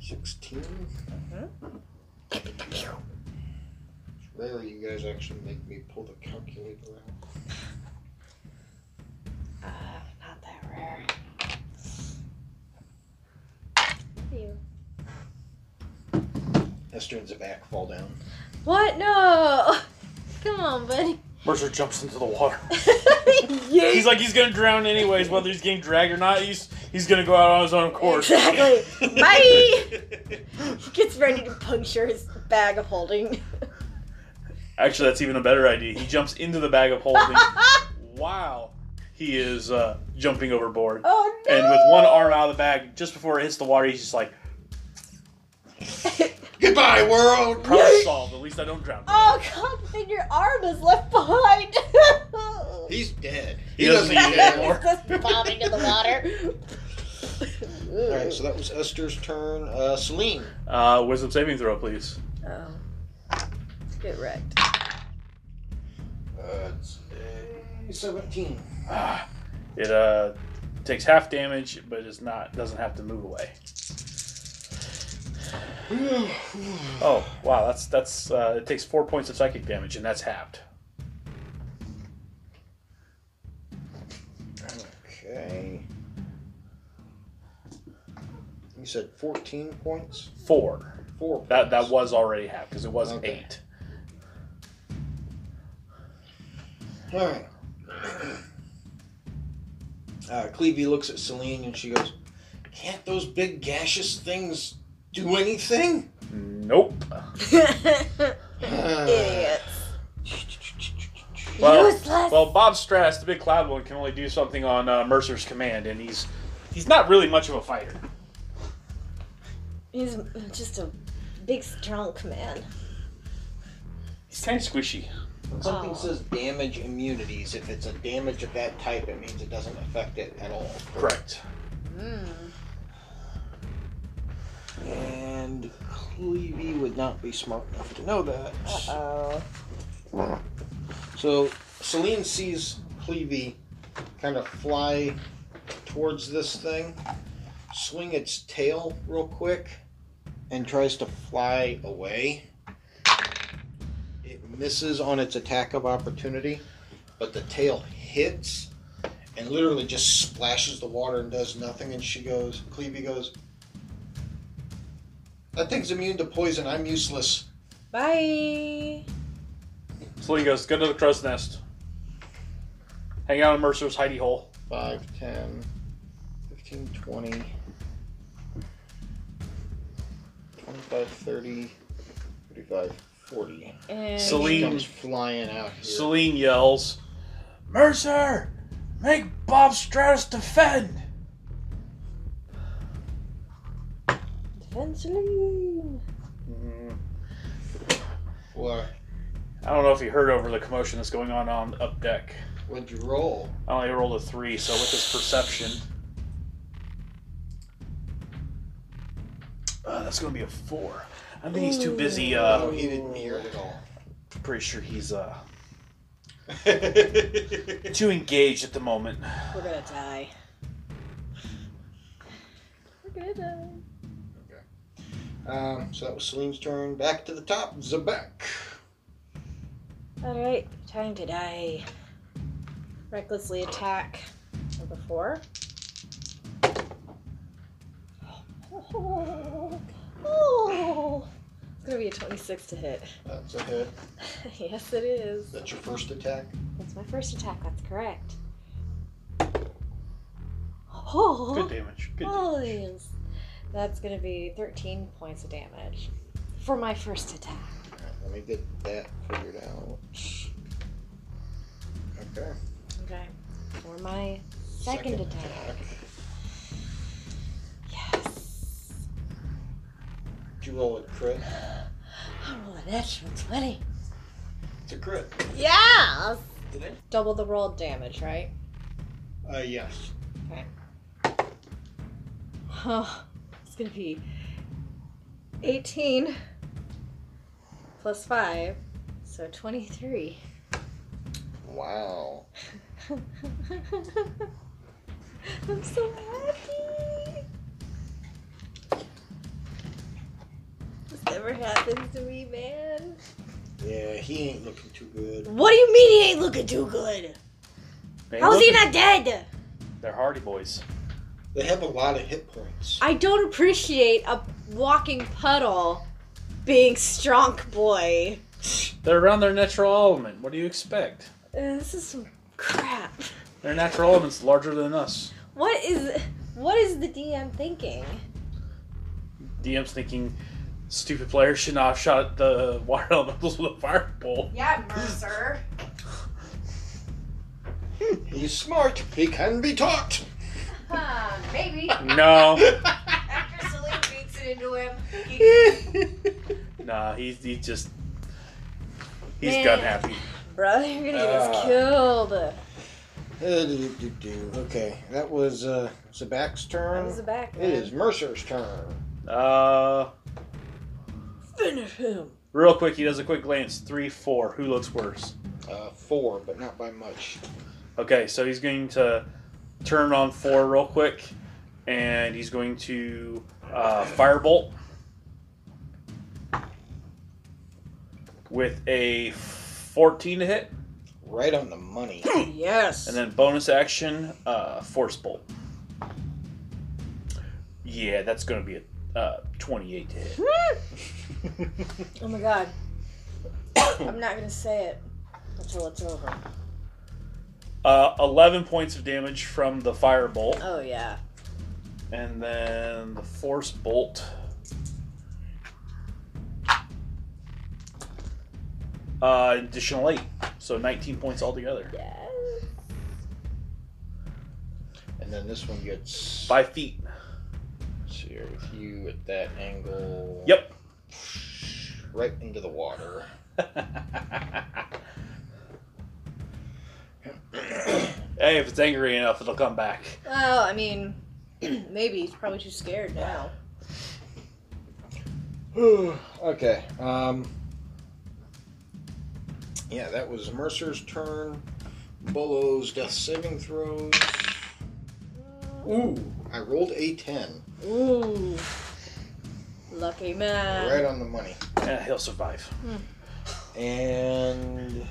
16. Mhm. It's rare you guys actually make me pull the calculator out. Uh, not that rare. You. Esther and Zabak fall down. What? No! Come on, buddy. Mercer jumps into the water. yeah. He's like he's gonna drown anyways, whether he's getting dragged or not. He's he's gonna go out on his own course. Exactly. Bye! He gets ready to puncture his bag of holding. Actually, that's even a better idea. He jumps into the bag of holding wow. he is uh, jumping overboard. oh no! And with one arm out of the bag, just before it hits the water, he's just like, Goodbye, world! problem solved. At least I don't drown. oh god, then your arm is left behind. He's dead. He doesn't need it anymore. It's just bobbing in the water. Alright, so that was Esther's turn. Uh, Celine. Uh, wisdom saving throw, please. Oh. Let's get wrecked. Uh, it's a 17. Ah, it uh takes half damage, but it's not doesn't have to move away. Oh wow, that's that's uh, it takes four points of psychic damage, and that's halved. Okay. You said 14 points? Four. Four. That that was already halved because it was Okay. eight. Alright. Uh, Clevie looks at Celine and she goes, Can't those big gaseous things do anything? Nope. Idiots. Well, Useless. well, Bob Stratus, the big cloud one, can only do something on uh, Mercer's command, and he's he's not really much of a fighter. He's just a big, strong man. He's kind of squishy. When something Oh. says damage immunities, if it's a damage of that type, it means it doesn't affect it at all. Correct. Mm. And Clevie would not be smart enough to know that. Uh oh. So Celine sees Clevie kind of fly towards this thing, swing its tail real quick, and tries to fly away. It misses on its attack of opportunity, but the tail hits and literally just splashes the water and does nothing. And she goes, Clevie goes, That thing's immune to poison. I'm useless. Bye. So he goes, go to the crow's nest. Hang out in Mercer's hidey hole. 5, 10, 15, 20, 25, 30, 35, 40. And Celine- She comes flying out here. Celine yells, Mercer, make Bob Stratus defend. Defend Celine. What? I don't know if you heard over the commotion that's going on on up deck. What'd you roll? I only rolled a three, so with this perception, uh, that's going to be a four. I think he's too busy. oh, Uh, he didn't hear it at all. pretty sure he's uh, too engaged at the moment. We're gonna die. We're gonna die. Um, so that was Celine's turn. Back to the top. Zabak. Alright, time to die. Recklessly attack. Number four. Oh, oh, It's gonna be a 26 to hit. That's a hit. yes, it is. That's your first attack. That's my first attack. That's correct. Oh, Good damage. Good oh damage. That's gonna be 13 points of damage for my first attack. Alright, let me get that figured out. Okay. Okay. For my second, attack. Yes. Did you roll a crit? I rolled an extra 20. It's a crit. Yes! Did it? Double the rolled damage, right? Uh, yes. Okay. Oh, it's gonna be 18 plus 5, so 23. Wow. I'm so happy. This never happens to me, man. Yeah, he ain't looking too good. What do you mean he ain't looking too good? How's he not dead? They're hardy boys. They have a lot of hit points. I don't appreciate a walking puddle being strong boy. They're around their natural element. What do you expect? Uh, this is some crap. Their natural element's larger than us. What is what is the DM thinking? DM's thinking stupid player should not have shot the water elementals with a firebolt. Yeah, Mercer. He's smart. He can be taught. Huh, maybe. No, After Celine beats it into him. nah, he's he's just he's Man. gun happy. Brother, you're gonna get us Ah. killed. Okay, that was uh, Zabak's That turn. was the back. It is Mercer's turn. Uh, Finish him. real quick, he does a quick glance. Three, four. Who looks worse? Uh, four, but not by much. Okay, so he's going to turn on four real quick, and he's going to uh, firebolt with a 14 to hit, Right on the money. Yes. and then bonus action uh, force bolt. Yeah, that's going to be a uh, 28 to hit. oh my god. I'm not gonna say it until it's over. Uh, 11 points of damage from the fire bolt. Oh yeah. and then the force bolt. Uh, additional 8, so 19 points altogether. Yes. And then this one gets. 5 feet. Let's see with you at that angle. Yep. Right into the water. hey, if it's angry enough, it'll come back. Well, I mean, maybe he's probably too scared now. okay. Um. Yeah, that was Mercer's turn. Bolo's death saving throws. Ooh, I rolled a 10. Ooh. Lucky man. Right on the money. Yeah, he'll survive. And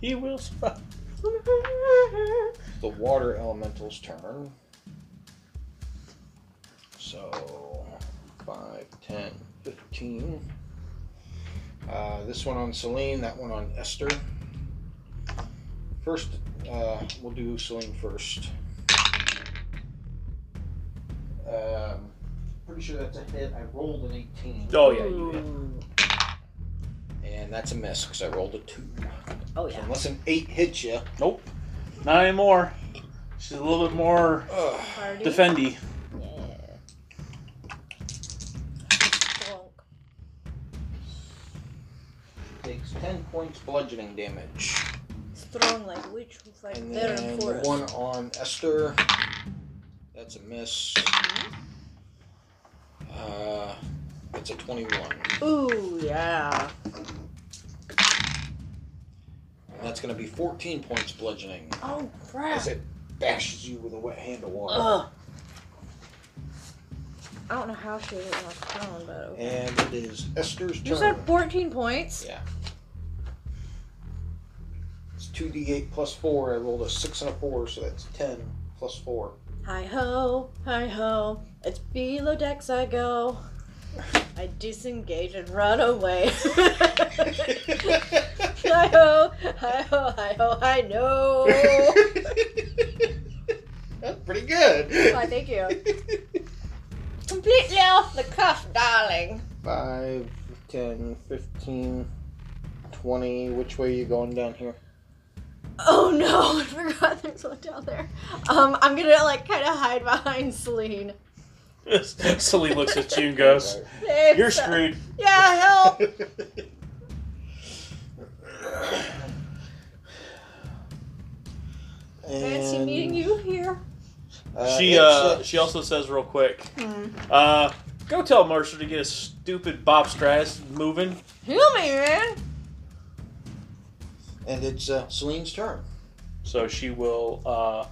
He will survive. The water elemental's turn. So, 5, 10, 15. Uh, this one on Celine, that one on Esther. First, uh, we'll do Celine first. Um, pretty sure that's a hit. I rolled an 18. Oh, yeah, you hit. And that's a miss because I rolled a 2. Oh So yeah. unless an 8 hits you. Nope. Not anymore. She's a little bit more Ugh. Party. defendy. Yeah. Bonk. Takes 10 points bludgeoning damage. Strong like witch who fight And bear then in the forest. one on Esther. That's a miss. Uh, it's a 21. Ooh yeah. And that's going to be 14 points bludgeoning Oh crap. as it bashes you with a wet hand of water. Ugh. I don't know how she didn't knock prone, but okay. And it is Esther's turn. You said 14 points? Yeah. It's 2d8 plus 4. I rolled a 6 and a 4, so that's 10 plus 4. Hi ho, hi ho. It's below decks I go. I disengage and run away. hi ho, hi ho, hi ho, I know. That's pretty good. Why, thank you. Completely off the cuff, darling. 5, 10, 15, 20. Which way are you going down here? Oh no, I forgot there's one down there. Um, I'm gonna like kind of hide behind Celine. Celine looks at you and goes, Hey, "You're so- screwed." Yeah, help. Fancy And, meeting you here. uh, she it's, uh, she also says real quick, Hmm. uh, go tell Mercer to get his stupid Bob Stratus moving. Heal me, man. and it's uh, Celine's turn. So she will uh,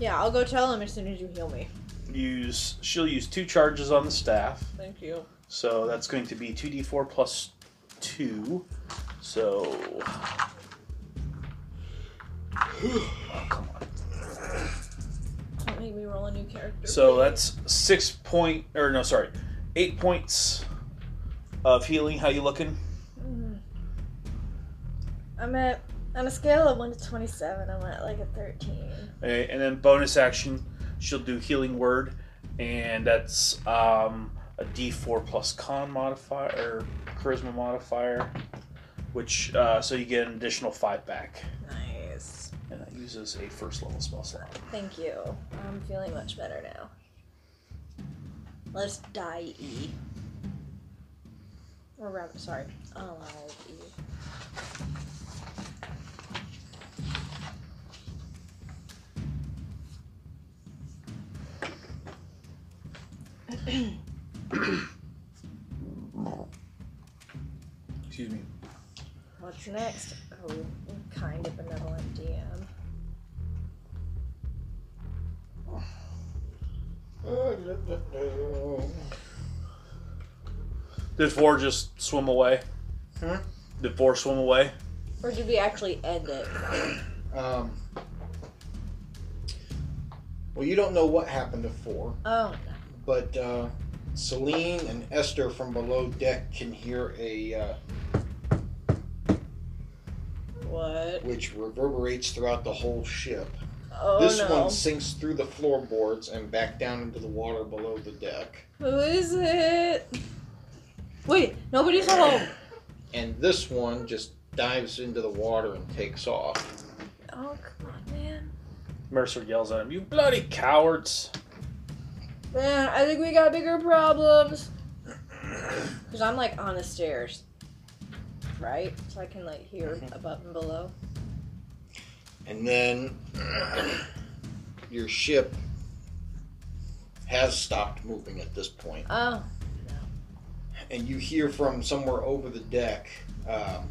Yeah, I'll go tell him as soon as you heal me. Use she'll use two charges on the staff. Thank you. So that's going to be two d four plus two. So oh, come on. Don't make me roll a new character. So that's six point or no, sorry, eight points of healing. How you looking? Mm. I'm at on a scale of one to twenty-seven. I'm at like a thirteen. Okay, and then bonus action, she'll do healing word, and that's um, a D4 plus con modifier or charisma modifier, which uh, so you get an additional five back, Nice. and that uses a first level spell slot. Thank you. I'm feeling much better now. Let's die, E. Or rather, sorry, alive, E. Excuse me. What's next? Oh, kind of benevolent DM. Did four just swim away? Huh? Did four swim away? Or did we actually end it? Um, well, you don't know what happened to four, Oh, but uh, Celine and Esther from below deck can hear a uh, what? which reverberates throughout the whole ship. Oh this no. one sinks through the floorboards and back down into the water below the deck. Who is it? Wait, nobody's home. And this one just dives into the water and takes off. Oh, come on, man. Mercer yells at him, "You bloody cowards!" Man, I think we got bigger problems. Because I'm like on the stairs. Right? So I can like hear above and below. And then your ship has stopped moving at this point. Oh. And you hear from somewhere over the deck um,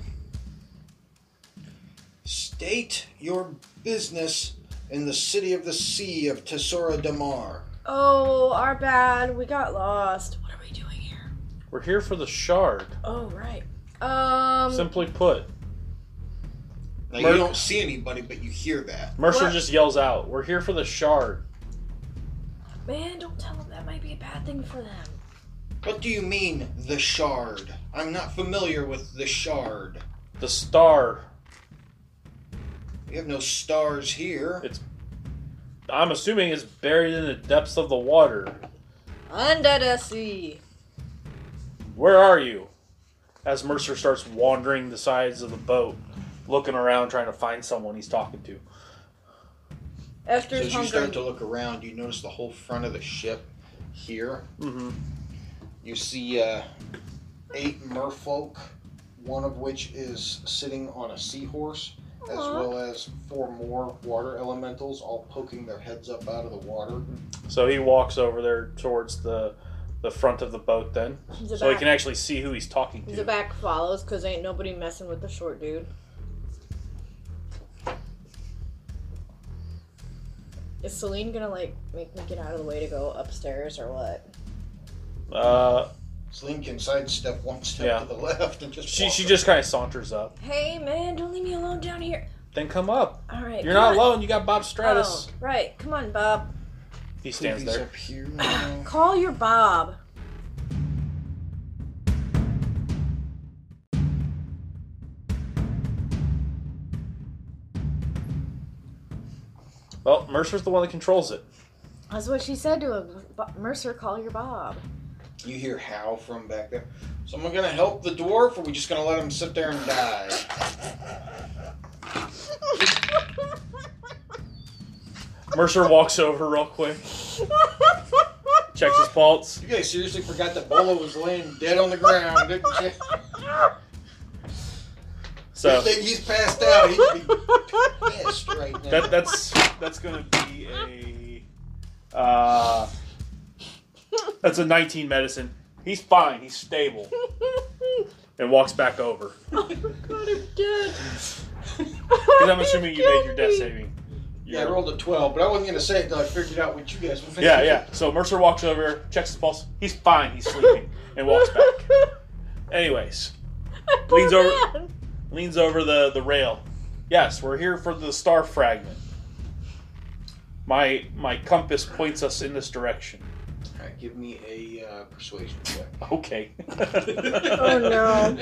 State your business in the city of the sea of Tesora Damar. Oh, our bad. We got lost. What are we doing here? We're here for the shard. Oh, right. Um. Simply put, Now, Mer- you don't see anybody, but you hear that. Mercer What? just yells out, "We're here for the shard." Man, don't tell them that might be a bad thing for them. What do you mean, the shard? I'm not familiar with the shard. The star. We have no stars here. I'm assuming it's buried in the depths of the water. Under the sea. Where are you? As Mercer starts wandering the sides of the boat, looking around, trying to find someone he's talking to. Esther's So Esther's as you start to look around, you notice the whole front of the ship here. Mm-hmm. You see uh, eight merfolk, one of which is sitting on a seahorse, as well as four more water elementals, all poking their heads up out of the water. So he walks over there towards the the front of the boat then, The so he can actually see who he's talking to. the to. back follows because ain't nobody messing with the short dude. Is Celine gonna like make me get out of the way to go upstairs or what? Uh, Link Lynn can sidestep one step Yeah. to the left and just. She she up. just kind of saunters up. Hey, man, don't leave me alone down here. Then come up. All right. You're not on. alone. You got Bob oh, Stratus. Oh, right. Come on, Bob. He stands there. up here. now. Call your Bob. Well, Mercer's the one that controls it. That's what she said to him. Mercer, call your Bob. You hear Hal from back there. Someone gonna help the dwarf, or we just gonna let him sit there and die? Mercer walks over real quick, checks his pulse. You guys seriously forgot that Bolo was laying dead on the ground, didn't you? So Good thing he's passed out. He'd be pissed right now. that that's that's gonna be a uh, that's a 19 medicine. He's fine. He's stable, and walks back over. oh my god, I'm dead. Because I'm assuming you made your death saving. yeah, I rolled a 12, but I wasn't gonna say it until I figured out what you guys were thinking. Yeah, yeah. So Mercer walks over, checks his pulse. He's fine. He's sleeping, and walks back. Anyways, Poor Leans over- man. leans over the the rail. Yes, we're here for the star fragment. My my compass points us in this direction. All right, give me a uh, persuasion check. Okay. Oh no.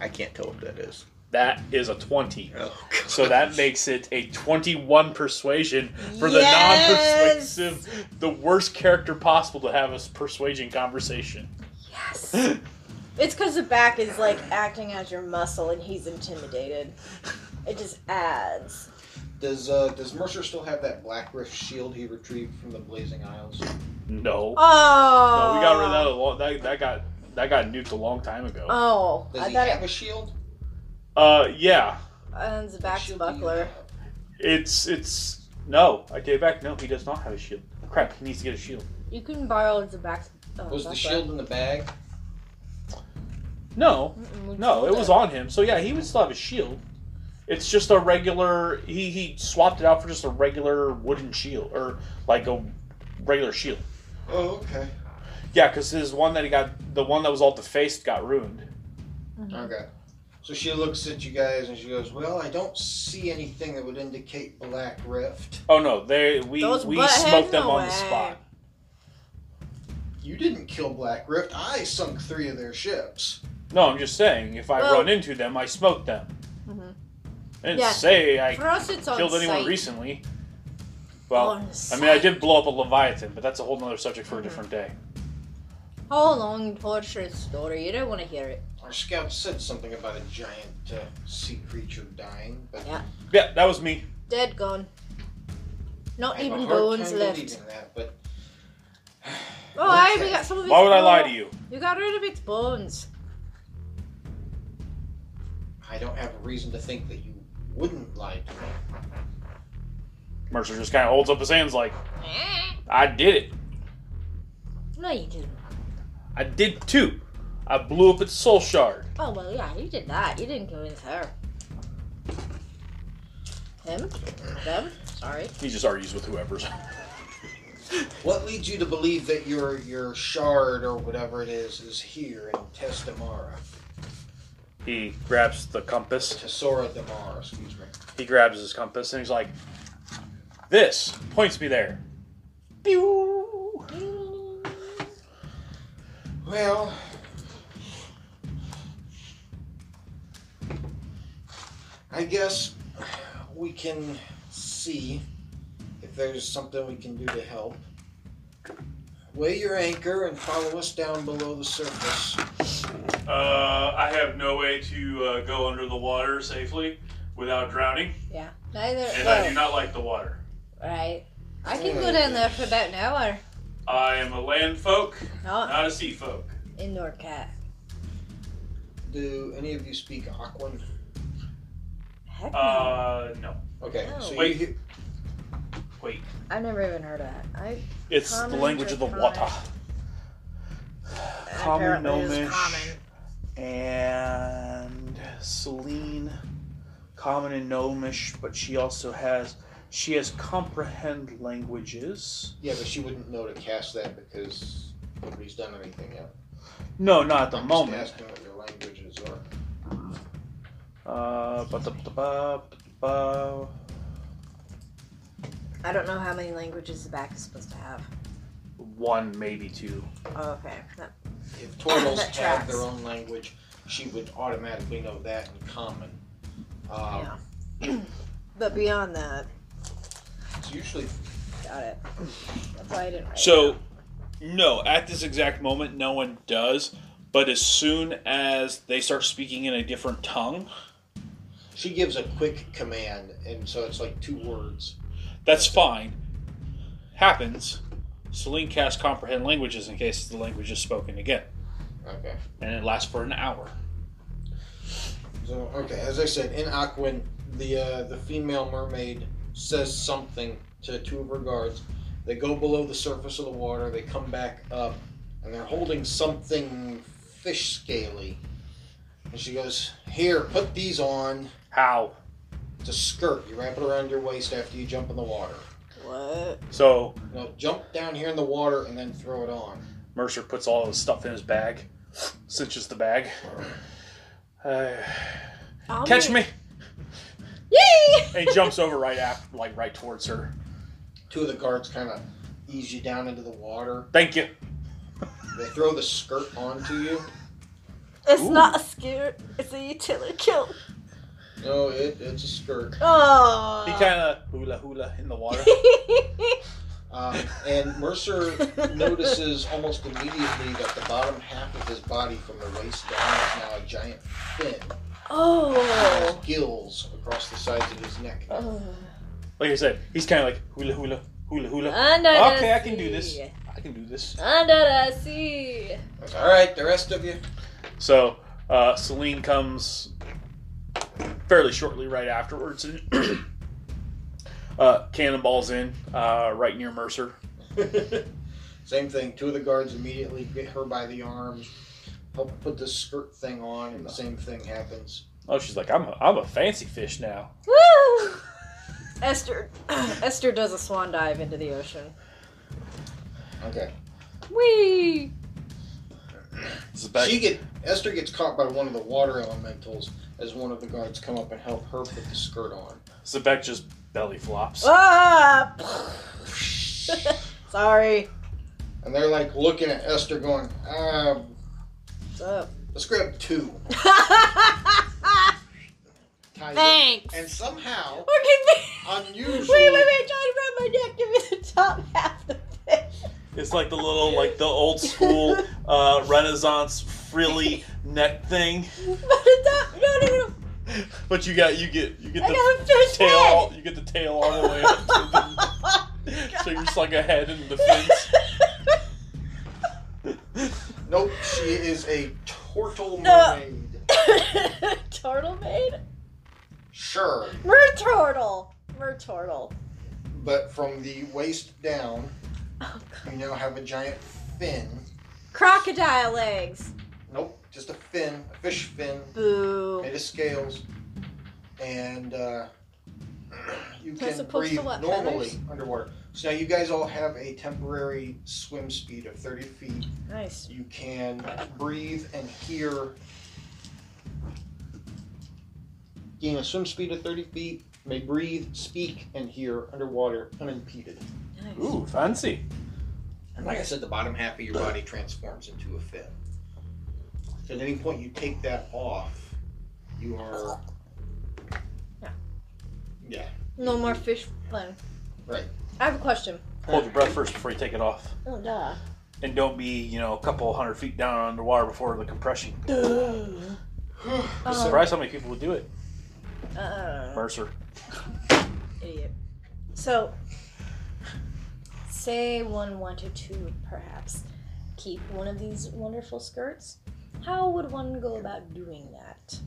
I can't tell what that is. That is a 20. Oh, So that makes it a 21 persuasion for the Yes! non-persuasive, the worst character possible to have a persuasion conversation. Yes. It's because the back is like acting as your muscle and he's intimidated. It just adds. Does uh, does Mercer still have that Black Rift shield he retrieved from the Blazing Isles? No. Oh. No, we got rid of that. A long, that that got that got nuked a long time ago. Oh, Does I he have it a shield? Uh, yeah. owns the back shield do you buckler. It's it's no. I take it back. No, he does not have a shield. Crap, he needs to get a shield. You can borrow the back. Oh, Was the shield in the bag? No, Mm-mm, no, it was on him. So yeah, he would still have a shield. It's just a regular. He he swapped it out for just a regular wooden shield or like a regular shield. Oh, okay. Yeah, because his one that he got, the one that was all defaced, got ruined. Mhm. Okay. So she looks at you guys and she goes, "Well, I don't see anything that would indicate Black Rift. Oh no, they we Those we buttheads? smoked them No on the way. spot. You didn't kill Black Rift. I sunk three of their ships. No, I'm just saying, if I Well- run into them, I smoke them. Mhm. I didn't Yeah. say I For us, it's on killed anyone site. recently. Well, On I mean, I site. did blow up a Leviathan, but that's a whole other subject for a Mhm. different day. How long torturous story? You don't want to hear it. Our scout said something about a giant uh, sea creature dying, but Yeah. Yeah, that was me. Dead, gone. Not I have even hard bones time left. believing that. But Oh, I Okay. we got some of its Why would I lie to you? You got rid of its bones. I don't have a reason to think that you wouldn't lie to me. Mercer just kind of holds up his hands like, I did it. No, you didn't. I did too. I blew up its soul shard. Oh well, yeah, you did that. You didn't convince her. Him? Them? Sorry. He just argues with whoever's. What leads you to believe that your your shard or whatever it is is here in Testamara? He grabs the compass. Tesora Damara, excuse me. He grabs his compass and he's like, This points me there. Pew! Well, I guess we can see if there's something we can do to help. Weigh your anchor and follow us down below the surface. Uh, I have no way to uh, go under the water safely without drowning, Yeah. Neither. and I well, do not like the water. Right. I can go down there for about an hour. I am a land folk, Not not a sea folk. indoor cat. Do any of you speak Aquan? Heck no. Uh, no. Okay, No. so Wait. you hear, Wait. I've never even heard of that. I It's the language of the common? water. Common, apparently gnomish. common. and Celine, common and gnomish, but she also has she has comprehend languages. yeah, but she wouldn't know to cast that because nobody's done anything yet. No, not at the I'm moment. Just asking what your languages are. Uh, ba da ba ba ba. I don't know how many languages the back is supposed to have. One, maybe two. Oh, okay. That, if turtles That have tracks. their own language, she would automatically know that in common. Um, Yeah. but beyond that, It's usually got it. That's why I didn't. Write it So, down. no, at this exact moment, no one does. But as soon as they start speaking in a different tongue, she gives a quick command, and so it's like two words. That's fine. Happens. Celine casts comprehend languages in case the language is spoken again, Okay. and it lasts for an hour. So okay, as I said, in Aquan, the uh, the female mermaid says something to two of her guards. They go below the surface of the water. They come back up, and they're holding something fish scaly. And she goes, "Here, put these on. How? It's a skirt. You wrap it around your waist after you jump in the water. what? So Now jump down here in the water and then throw it on." Mercer puts all his stuff in his bag, cinches the bag. Uh, I'll catch make- me! Yay! And he jumps over right after, like right towards her. Two of the guards kind of ease you down into the water. Thank you. They throw the skirt onto you. It's Ooh. not a skirt. It's a utility kilt. No, it, it's a skirt. Oh. He kind of hula hula in the water. Um, and Mercer notices almost immediately that the bottom half of his body from the waist down is now a giant fin. Oh. has gills across the sides of his neck. oh. Like I said, he's kind of like hula hula hula hula. Under the Okay, I can do this. I can do this. Under the sea. All right, the rest of you. So uh, Celine comes fairly shortly right afterwards, and uh, cannonballs in uh, right near Mercer. Same thing. Two of the guards immediately get her by the arms, help put the skirt thing on, and the same thing happens. Oh, she's like, I'm a, I'm a fancy fish now. Woo! Esther Esther does a swan dive into the ocean. Okay. Whee! Zabak, She get Esther gets caught by one of the water elementals as one of the guards come up and help her put the skirt on. Zabak just belly flops. Ah! Sorry. And they're like looking at Esther going, um, What's up? let's grab two. Ties it. Thanks. And somehow, Look at me. unusually, Wait, wait, wait. Try to grab my neck. Give me the top half of the fish. It's like the little, like the old school uh, Renaissance frilly neck thing. But the top. No, no, no. But you got, you get, you get I the got a fish tail, head. all, you get the tail all the way up to the, so you're just like a head in the fins. nope, she is a turtle No. mermaid. Turtle maid? Sure, Mer turtle. Mer turtle. but from the waist down, Oh, you now have a giant fin. Crocodile legs. Nope, just a fin, a fish fin Boo. made of scales, and uh, you Am I can supposed to breathe let normally feathers? underwater. So now you guys all have a temporary swim speed of 30 feet. Nice. You can breathe and hear. Gain a swim speed of 30 feet. May breathe, speak, and hear underwater unimpeded. Nice. Ooh, fancy. And like I said, the bottom half of your body transforms into a fin. So at any point you take that off, you are. Yeah. Yeah. No more fish fun. Right. I have a question. Hold your breath first before you take it off. Oh, duh. And don't be, you know, a couple hundred feet down underwater before the compression. Um, Surprised how many people would do it. uh, Mercer. idiot. So, say one wanted to perhaps keep one of these wonderful skirts. How would one go about doing that?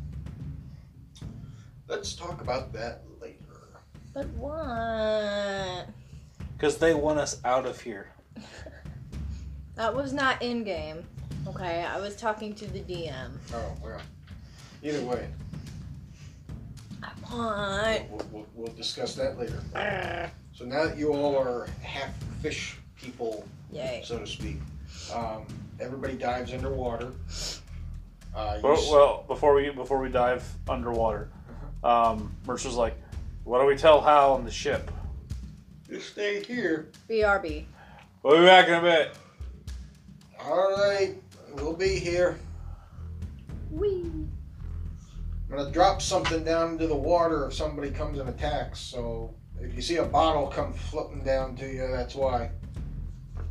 Let's talk about that later. But what? Because they want us out of here. That was not in game. Okay, I was talking to the DM. Oh, well. Either way, I want. we'll, we'll, we'll discuss that later. So now that you all are half fish people, Yay. so to speak, um, everybody dives underwater. Uh, Well, s- well, before we before we dive underwater, um, Mercer's like, "What do we tell Hal on the ship? Just stay here. BRB. We'll be back in a bit." All right. we'll be here. Wee. I'm gonna drop something down into the water if somebody comes and attacks. So if you see a bottle come floating down to you, that's why.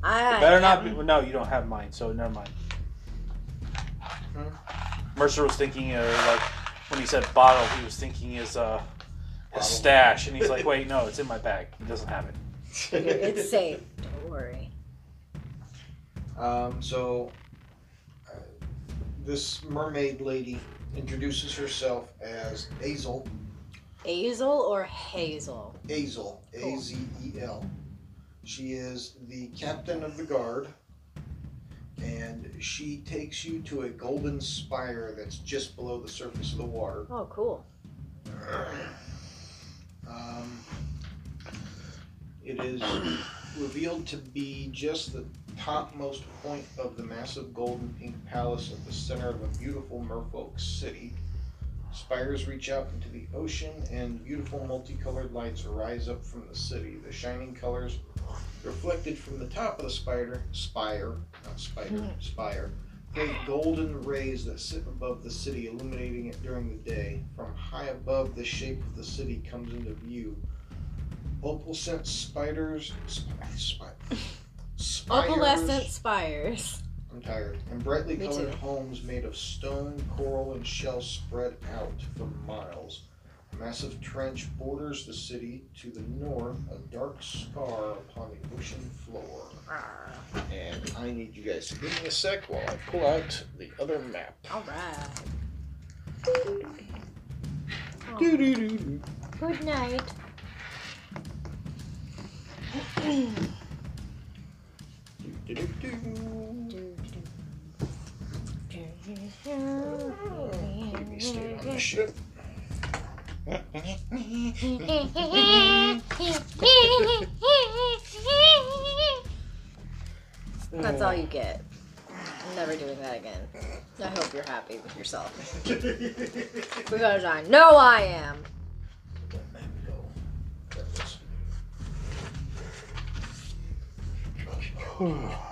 I Better not am- be. No, you don't have mine, so never mind. Mercer was thinking, uh, like, when he said bottle, he was thinking his, uh, his stash, and he's like, wait, no, it's in my bag. He doesn't have it. It's safe. Don't worry. Um, so uh, this mermaid lady introduces herself as Azel. Azel or Hazel? Azel, A Z E L. She is the captain of the guard, and she takes you to a golden spire that's just below the surface of the water. Oh, cool. Um, it is revealed to be just the topmost point of the massive golden pink palace at the center of a beautiful merfolk city. Spires reach out into the ocean, and beautiful multicolored lights rise up from the city. The shining colors reflected from the top of the spider, spire, not spider, hmm. spire, create golden rays that sit above the city, illuminating it during the day. From high above, the shape of the city comes into view. Opalescent spiders, sp- spi- spires, Opalescent spires. I'm tired. And brightly Me colored too. homes made of stone, coral, and shell spread out for miles. A massive trench borders the city to the north, a dark scar upon the ocean floor. Ah. And I need you guys to give me a sec while I pull out the other map. All right. Doo-doo-doo-doo. Oh. Good night. Doo-doo-doo. Let That's all you get. I'm never doing that again. I hope you're happy with yourself. Because I know I am. Let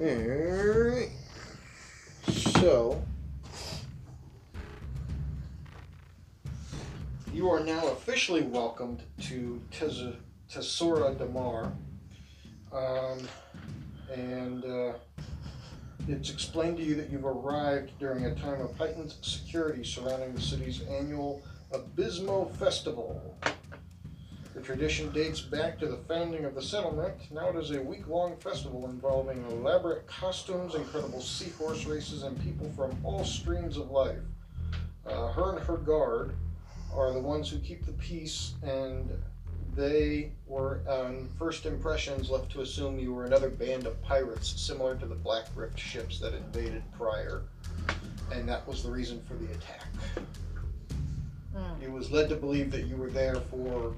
Alright. So, you are now officially welcomed to Tesora Damar. Um, and uh, it's explained to you that you've arrived during a time of heightened security surrounding the city's annual Abysmo Festival. The tradition dates back to the founding of the settlement. Now it is a week long festival involving elaborate costumes, incredible seahorse races, and people from all streams of life. Uh, her and her guard are the ones who keep the peace, and they were, on first impressions, left to assume you were another band of pirates similar to the Black Rift ships that invaded prior. And that was the reason for the attack. Mm. It was led to believe that you were there for,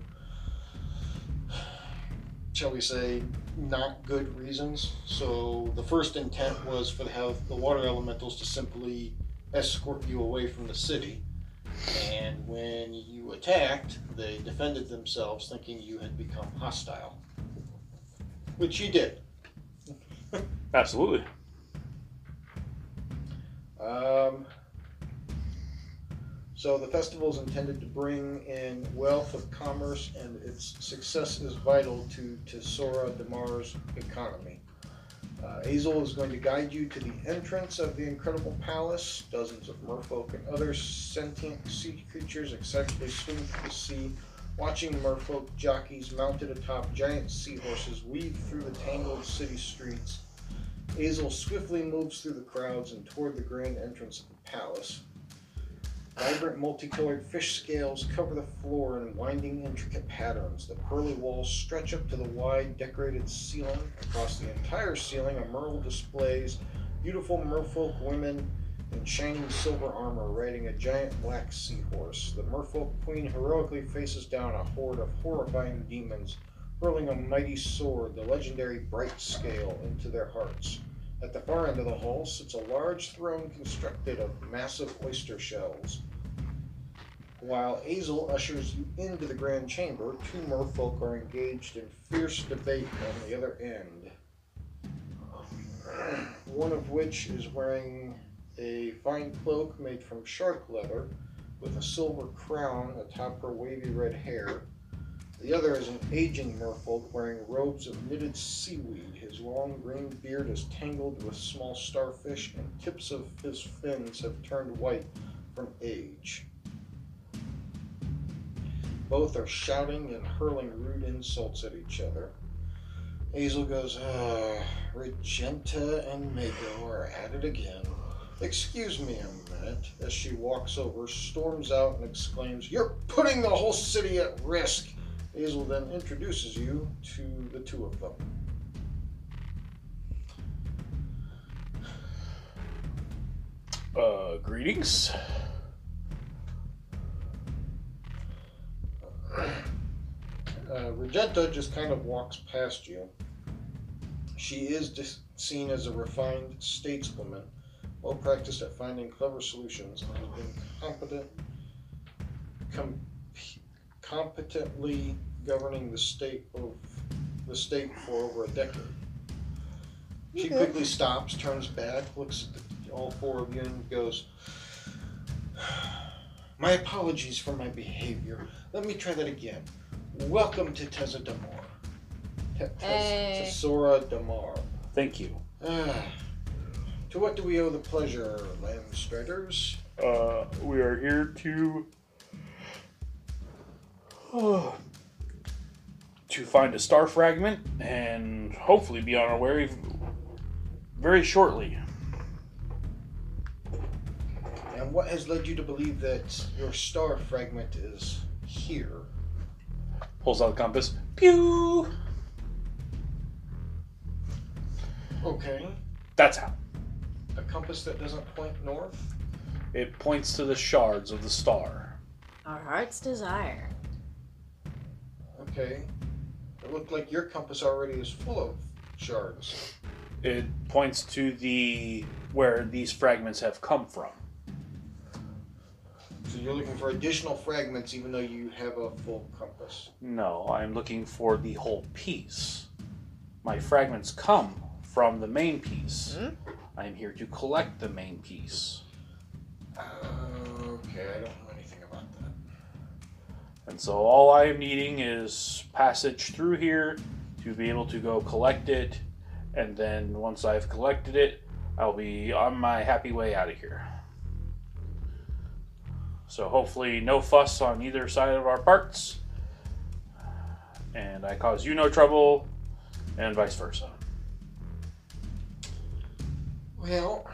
shall we say, not good reasons. So the first intent was for the, the water elementals to simply escort you away from the city. And when you attacked, they defended themselves, thinking you had become hostile. Which you did. Absolutely. Um, so the festival is intended to bring in wealth of commerce, and its success is vital to Tesora Damar's economy. Uh, Azel is going to guide you to the entrance of the incredible palace. Dozens of merfolk and other sentient sea creatures excitedly swim through the sea, watching merfolk jockeys mounted atop giant seahorses weave through the tangled city streets. Azel swiftly moves through the crowds and toward the grand entrance of the palace. Vibrant multicolored fish scales cover the floor in winding, intricate patterns. The pearly walls stretch up to the wide, decorated ceiling. Across the entire ceiling, a merle displays beautiful merfolk women in shining silver armor riding a giant black seahorse. The merfolk queen heroically faces down a horde of horrifying demons hurling a mighty sword, the legendary Bright Scale, into their hearts. At the far end of the hall sits a large throne constructed of massive oyster shells. While Azel ushers you into the grand chamber, two merfolk are engaged in fierce debate on the other end. One of which is wearing a fine cloak made from shark leather with a silver crown atop her wavy red hair. The other is an aging merfolk wearing robes of knitted seaweed. His long green beard is tangled with small starfish, and tips of his fins have turned white from age. Both are shouting and hurling rude insults at each other. Hazel goes, uh, Regenta and Mako are at it again. Excuse me a minute, as she walks over, storms out, and exclaims, You're putting the whole city at risk. Hazel then introduces you to the two of them. Uh, greetings. Uh, Regenta just kind of walks past you. She is just seen as a refined stateswoman, well practiced at finding clever solutions, and has been competent, com- competently governing the state of the state for over a decade. She Okay. quickly stops, turns back, looks at the, all four of you, and goes, "My apologies for my behavior. Let me try that again. Welcome to Teza Damar. Te- Tez- Hey. Tesora Damar. Thank you. Ah, to what do we owe the pleasure, Landstriders? Uh, we are here to to find a star fragment and hopefully be on our way very shortly. And what has led you to believe that your star fragment is here? Pulls out the compass. Pew. Okay. That's how. A compass that doesn't point north? It points to the shards of the star. Our heart's desire. Okay. It looked like your compass already is full of shards. It points to the where these fragments have come from. So you're looking for additional fragments even though you have a full compass. No, I'm looking for the whole piece. My fragments come from the main piece. Hmm? I am here to collect the main piece. Okay, I don't know anything about that. And so all I am needing is passage through here to be able to go collect it. And then once I've collected it, I'll be on my happy way out of here. So hopefully, no fuss on either side of our parts. And I cause you no trouble, and vice versa. Well,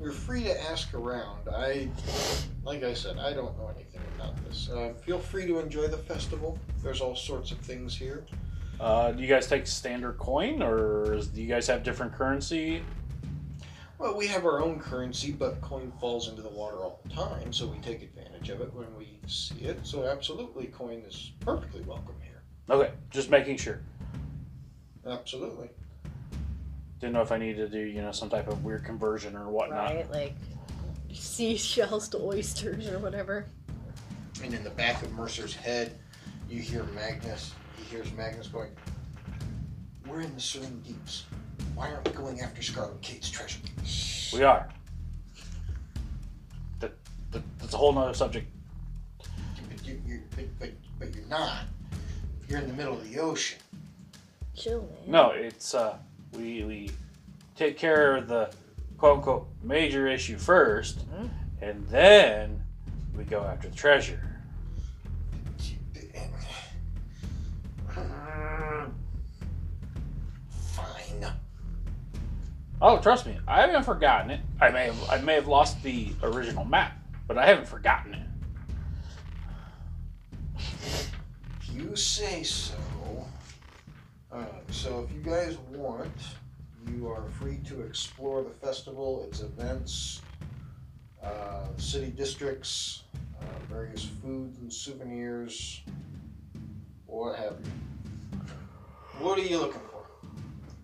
you're free to ask around. I, like I said, I don't know anything about this. Uh, feel free to enjoy the festival. There's all sorts of things here. Uh, do you guys take standard coin, or is, do you guys have different currency? Well, we have our own currency, but coin falls into the water all the time, so we take advantage of it when we see it. So, absolutely, coin is perfectly welcome here. Okay, just making sure. Absolutely. Didn't know if I needed to do, you know, some type of weird conversion or whatnot. Right? Like seashells to oysters or whatever. And in the back of Mercer's head, you hear Magnus. He hears Magnus going, We're in the Serene Deeps. Why aren't we going after Scarlet Kate's treasure? We are. That, that that's a whole nother subject. But, you, you, but, but, but you're not. You're in the middle of the ocean. Chill, man. No, it's uh, we we take care of the quote unquote major issue 1st Mhm. and then we go after the treasure. Fine. Oh, trust me, I haven't forgotten it. I may have I may have lost the original map, but I haven't forgotten it. If you say so. Alright, so if you guys want, you are free to explore the festival, its events, uh, city districts, uh, various foods and souvenirs, what have you. What are you looking for?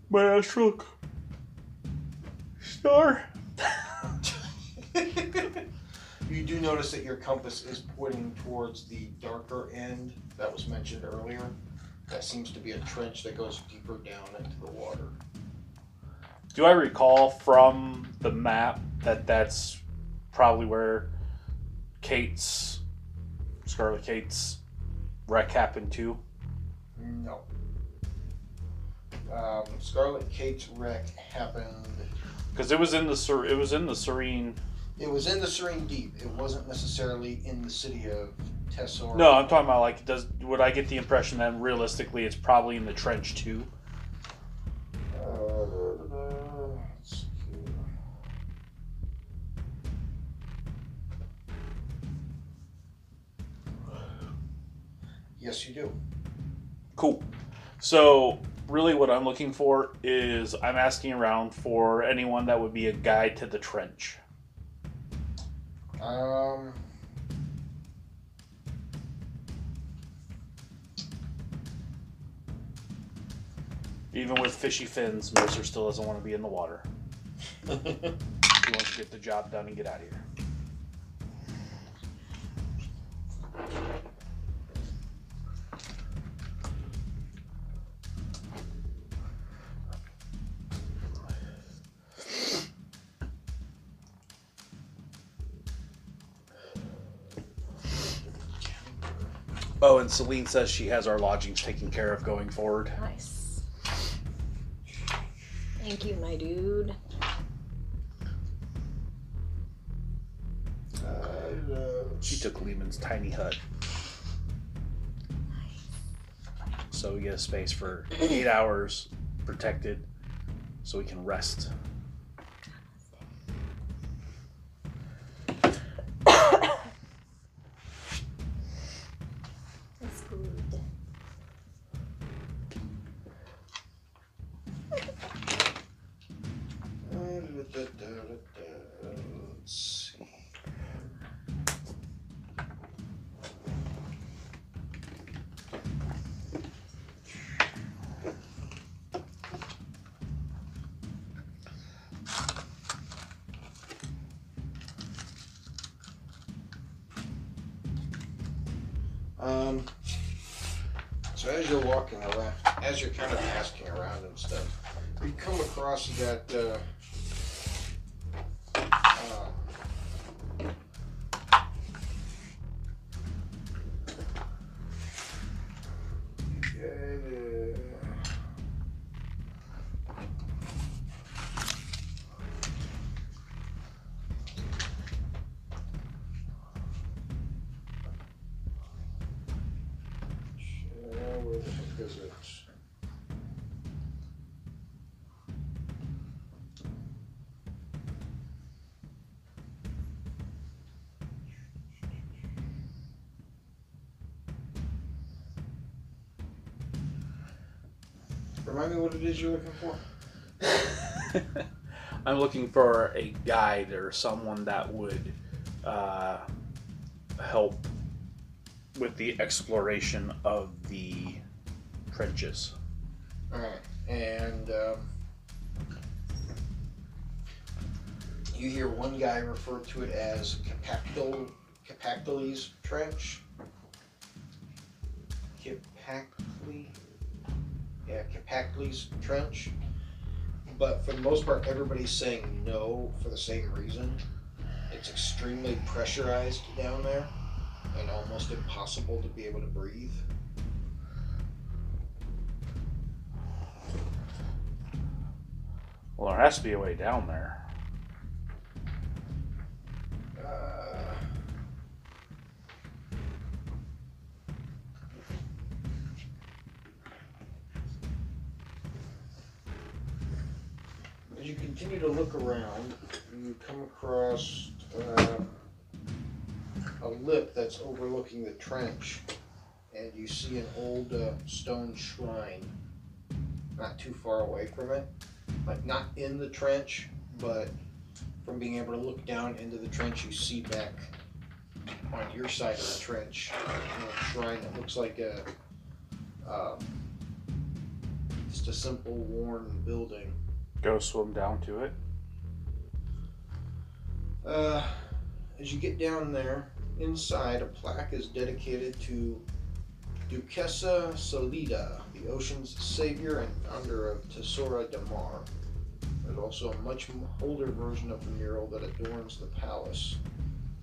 My astral star. you do notice that your compass is pointing towards the darker end that was mentioned earlier. That seems to be a trench that goes deeper down into the water. Do I recall from the map that that's probably where Kate's Scarlet Kate's wreck happened too? No. Um, Scarlet Kate's wreck happened. Because it was in the Ser- it was in the Serene. It was in the Serene Deep. It wasn't necessarily in the city of Tessor. No, I'm talking about like does would I get the impression that realistically it's probably in the trench too? Yes, you do. Cool. So really, what I'm looking for is I'm asking around for anyone that would be a guide to the trench. Um. Even with fishy fins, Mercer still doesn't want to be in the water. He wants to get the job done and get out of here. Celine says she has our lodgings taken care of going forward. Nice. Thank you, my dude. Uh, She took Leomund's tiny hut. So we get a space for eight hours protected so we can rest. Me what it is you're looking for. I'm looking for a guide or someone that would uh, help with the exploration of the trenches. Alright, and um, you hear one guy refer to it as Capactul, Capactules Trench. Trench. But for the most part, everybody's saying no for the same reason. It's extremely pressurized down there and almost impossible to be able to breathe. Well, there has to be a way down there. You continue to look around, you come across uh, a lip that's overlooking the trench, and you see an old uh, stone shrine not too far away from it. Like, not in the trench, but from being able to look down into the trench, you see back on your side of the trench a shrine that looks like a um, Just a simple, worn building. Go swim down to it. Uh, as you get down there, inside a plaque is dedicated to Duquesa Salida, the ocean's savior and founder of Tesora de Mar. There's also a much older version of the mural that adorns the palace.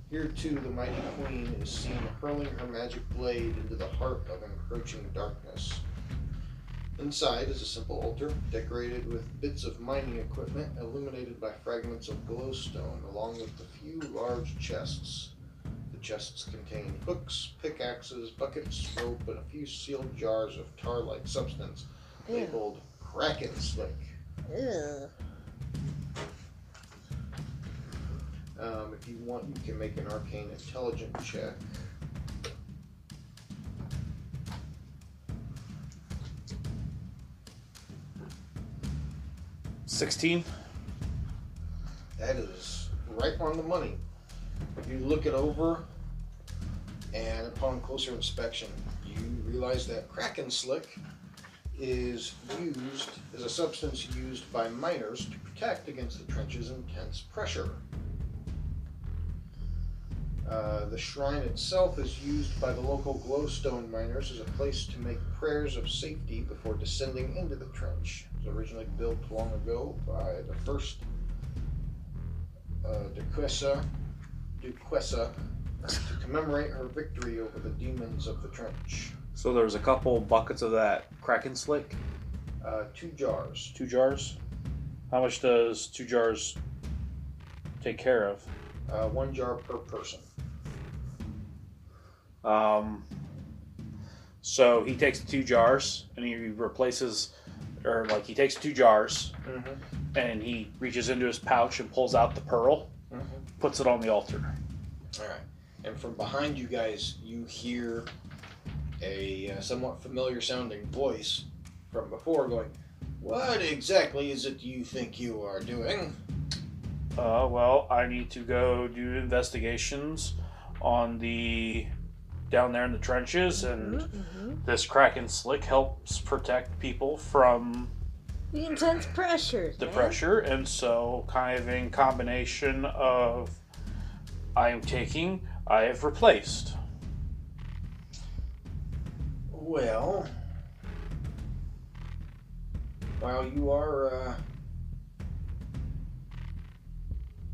Here, too, the mighty queen is seen hurling her magic blade into the heart of encroaching darkness. Inside is a simple altar decorated with bits of mining equipment illuminated by fragments of glowstone, along with a few large chests. The chests contain hooks, pickaxes, buckets, rope, and a few sealed jars of tar like substance labeled Kraken Slick. Um, if you want, you can make an arcane intelligence check. Sixteen. That is right on the money. You look it over, and upon closer inspection, you realize that Kraken Slick is used as a substance used by miners to protect against the trench's intense pressure. Uh, the shrine itself is used by the local glowstone miners as a place to make prayers of safety before descending into the trench. It was originally built long ago by the first uh, Duquesa, Duquesa to commemorate her victory over the demons of the trench. So there's a couple buckets of that Kraken Slick. Uh, two jars. Two jars. How much does two jars take care of? Uh, one jar per person. Um, so he takes the two jars and he replaces, or like he takes two jars Mm-hmm. and he reaches into his pouch and pulls out the pearl, Mm-hmm. puts it on the altar. All right. And from behind you guys, you hear a uh, somewhat familiar sounding voice from before going, What exactly is it you think you are doing? Uh, well, I need to go do investigations on the down there in the trenches, and Mhm. this Kraken Slick helps protect people from The intense pressure. the man. pressure, and so kind of in combination of I am taking, I have replaced. Well, while you are, uh,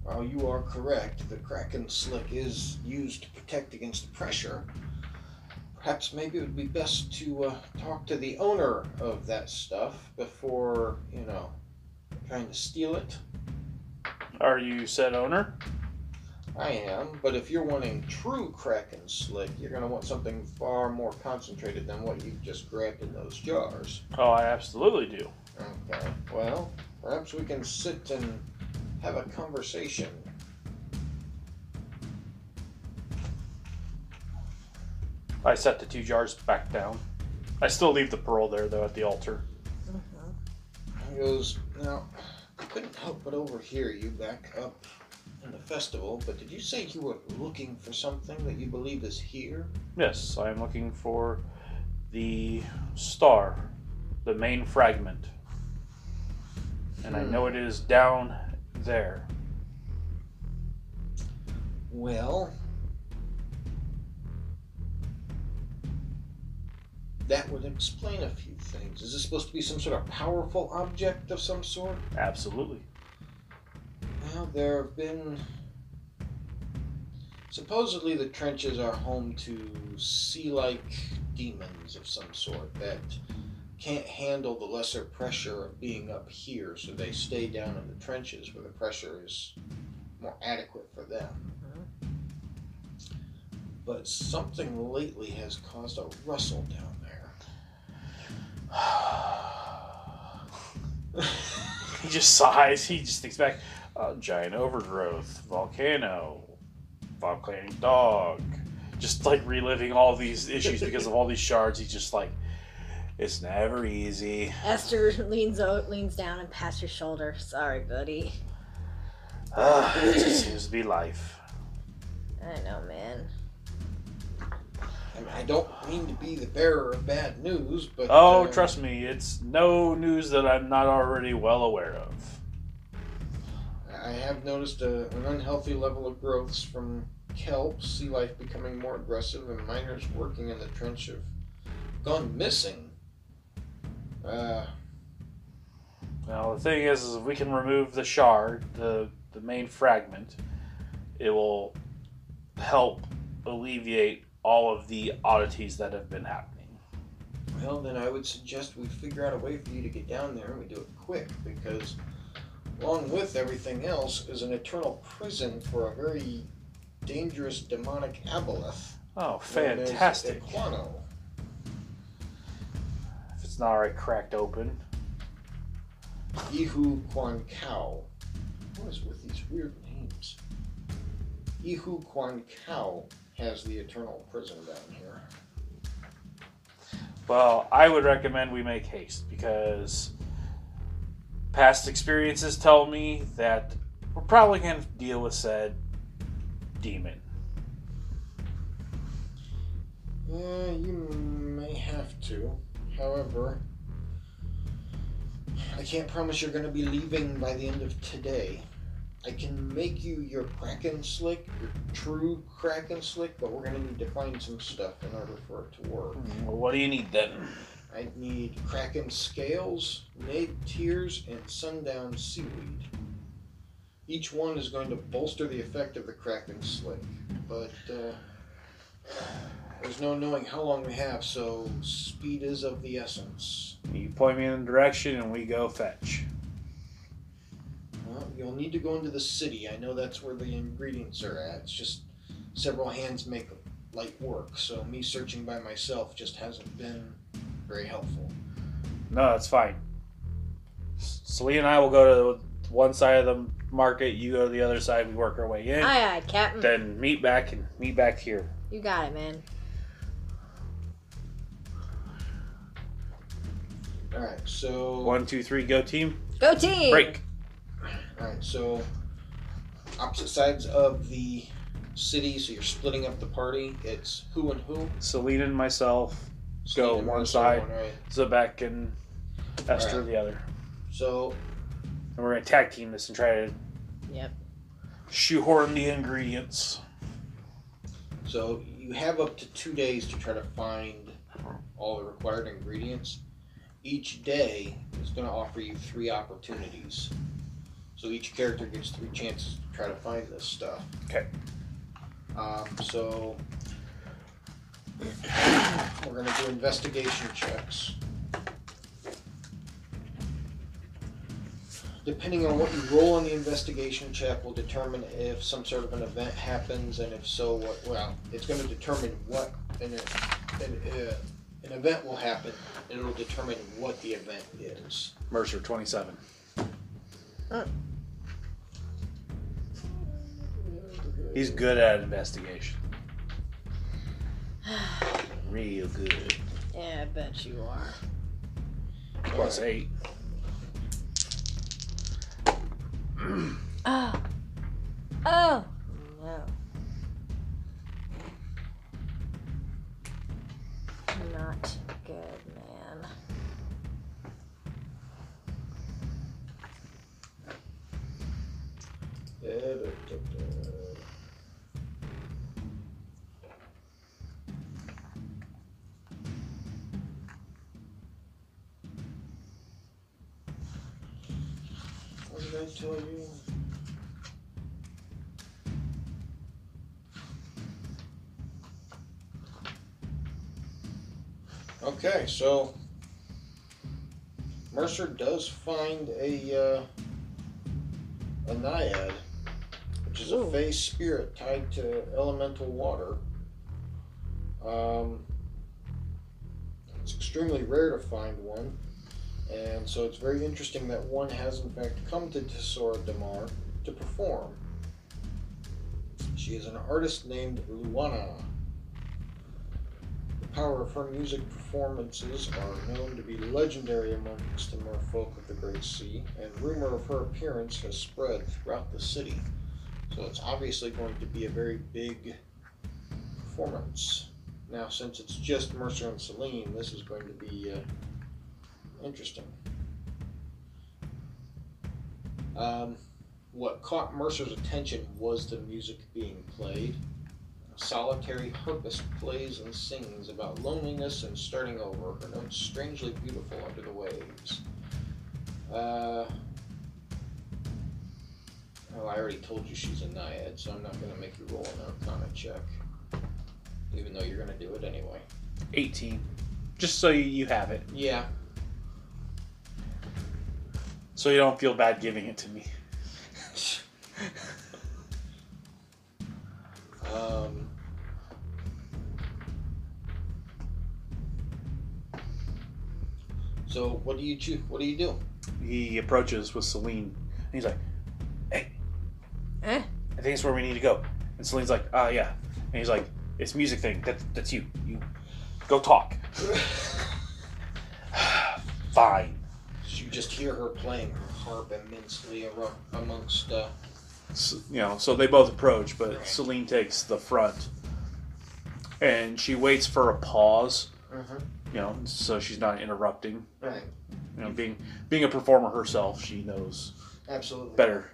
while you are correct, the Kraken Slick is used to protect against the pressure. Perhaps maybe it would be best to uh, talk to the owner of that stuff before, you know, trying to steal it. Are you said owner? I am, but if you're wanting true Kraken Slick, you're going to want something far more concentrated than what you've just grabbed in those jars. Oh, I absolutely do. Okay. Well, perhaps we can sit and have a conversation. I set the two jars back down. I still leave the pearl there though at the altar. Mhm. He goes, Now, I couldn't help but overhear you back up in the festival, but did you say you were looking for something that you believe is here? Yes, I am looking for the star, the main fragment. And I Hmm. know it is down there. Well, that would explain a few things. Is this supposed to be some sort of powerful object of some sort? Absolutely. Well, there have been. Supposedly, the trenches are home to sea like demons of some sort that can't handle the lesser pressure of being up here, so they stay down in the trenches where the pressure is more adequate for them. Mm-hmm. But something lately has caused a rustle down there. he just sighs. He just thinks back. Uh, giant overgrowth, volcano, volcanic dog. Just like reliving all these issues because of all these shards. He's just like, it's never easy. Esther leans out, leans down and pats your shoulder. Sorry, buddy. Uh, it just seems to be life. I know, man. I, mean, I don't mean to be the bearer of bad news, but Oh, uh, trust me, it's no news that I'm not already well aware of. I have noticed a, an unhealthy level of growths from kelp, sea life becoming more aggressive, and miners working in the trench have gone missing. Uh, Now the thing is, is if we can remove the shard, the the main fragment, it will help alleviate all of the oddities that have been happening. well, then I would suggest we figure out a way for you to get down there and we do it quick because, along with everything else, is an eternal prison for a very dangerous demonic aboleth. Oh, fantastic! Equano. If it's not already cracked open, Ihu Quan Kao. What is with these weird names? Ihu Quan Kao has the eternal prison down here. well, I would recommend we make haste because past experiences tell me that we're probably going to deal with said demon. Uh, you may have to. However, I can't promise you're going to be leaving by the end of today. I can make you your Kraken Slick, your true Kraken Slick, but we're going to need to find some stuff in order for it to work. Well, what do you need then? I need Kraken Scales, Naiad Tears, and Sundown Seaweed. Each one is going to bolster the effect of the Kraken Slick, but uh, there's no knowing how long we have, so speed is of the essence. You point me in the direction and we go fetch. Well, you'll need to go into the city. I know that's where the ingredients are at. It's just several hands make light work, so me searching by myself just hasn't been very helpful. No, that's fine. Celine and I will go to one side of the market. You go to the other side. We work our way in. Aye, aye, Captain. Then meet back and meet back here. You got it, man. Alright, so. One, two, three, go team. Go team! Break. Alright, so opposite sides of the city, so you're splitting up the party. It's who and who. Celine and myself. Steve Go and one Marcel, side. one right. Zabak and Esther Alright. the other. So And we're gonna tag team this and try to Yep. shoehorn the ingredients. so you have up to two days to try to find all the required ingredients. Each day is going to offer you three opportunities. So each character gets three chances to try to find this stuff. Okay. Um, so we're going to do investigation checks. Depending on what you roll on the investigation check, will determine if some sort of an event happens, and if so, what. Well, it's going to determine what an an, uh, an event will happen, and it'll determine what the event is. Mercer twenty-seven. He's good at investigation. Real good. Yeah, I bet you are. Plus eight. Oh. Oh. No. Not good, man. What did I tell you? Okay, so Mercer does find a uh, a naiad, which is a Ooh. fey spirit tied to elemental water. Um, it's extremely rare to find one. And so it's very interesting that one has in fact come to Tesora Damar to perform. She is an artist named Luana. The power of her music performances are known to be legendary amongst the merfolk of the Great Sea, and rumor of her appearance has spread throughout the city. So it's obviously going to be a very big performance. Now, since it's just Mercer and Celine, this is going to be uh, interesting. Um, what caught Mercer's attention was the music being played. A solitary harpist plays and sings about loneliness and starting over, her notes strangely beautiful under the waves. Uh, oh, I already told you she's a naiad, so I'm not going to make you roll an arcana check. Even though you're going to do it anyway. 18. Just so you, you have it. Yeah. So you don't feel bad giving it to me. Um, so what do you choose? What do you do? He approaches with Celine. And he's like, hey, Eh? I think it's where we need to go. And Celine's like, ah, yeah. And he's like, it's music thing. That, that's you. You go talk. Fine. Just hear her playing her harp immensely amongst. Uh, S you know, so they both approach, but Right. Celine takes the front. And she waits for a pause, you know, so she's not interrupting. Right. You know, being being a performer herself, she knows Absolutely. better.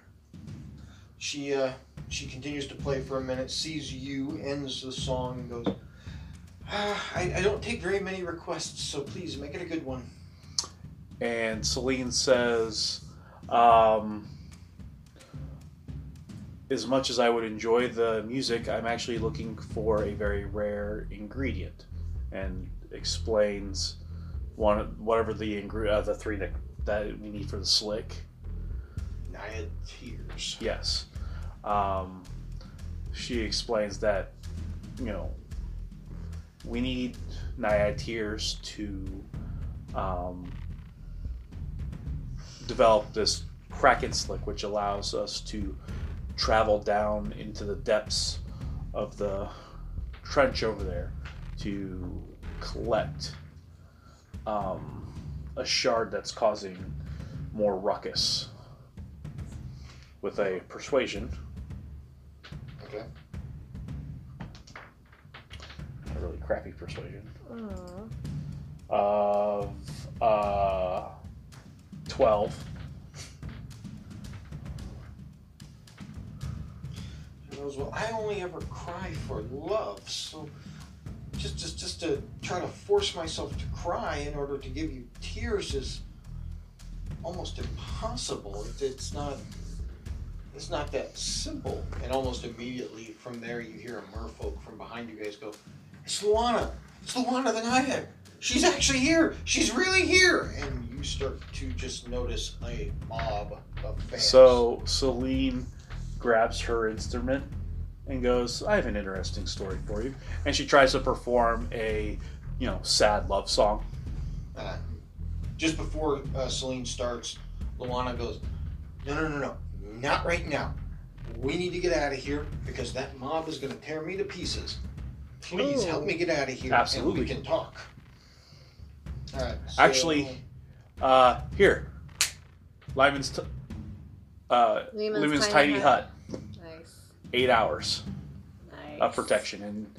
She uh, she continues to play for a minute, sees you, ends the song, and goes. Ah, I, I don't take very many requests, so please make it a good one. And Celine says, um, "As much as I would enjoy the music, I'm actually looking for a very rare ingredient," and explains one whatever the ingre- uh, the three that that we need for the slick. Naiad tears. Yes, um, she explains that you know we need naiad tears to um, develop this kraken slick, which allows us to travel down into the depths of the trench over there to collect um, a shard that's causing more ruckus with a persuasion Okay. a really crappy persuasion Aw. of uh, 12 She goes, well, I only ever cry for love, so just just just to try to force myself to cry in order to give you tears is almost impossible. It, it's not it's not that simple. And almost immediately from there, you hear a merfolk from behind you guys go, "It's Luana! It's Luana the Naiad! She's actually here! She's really here!" And you start to just notice a mob of fans. so celine grabs her instrument and goes i have an interesting story for you and she tries to perform a you know sad love song Uh, just before uh, Celine starts, Luana goes, No, no, no, no, not right now. We need to get out of here because that mob is going to tear me to pieces. Please Ooh. help me get out of here Absolutely. and we can talk. All right. so- Actually- uh here Leomund's t- uh Leomund's Leomund's tiny tiny hut. hut Nice. eight hours Nice. of protection, and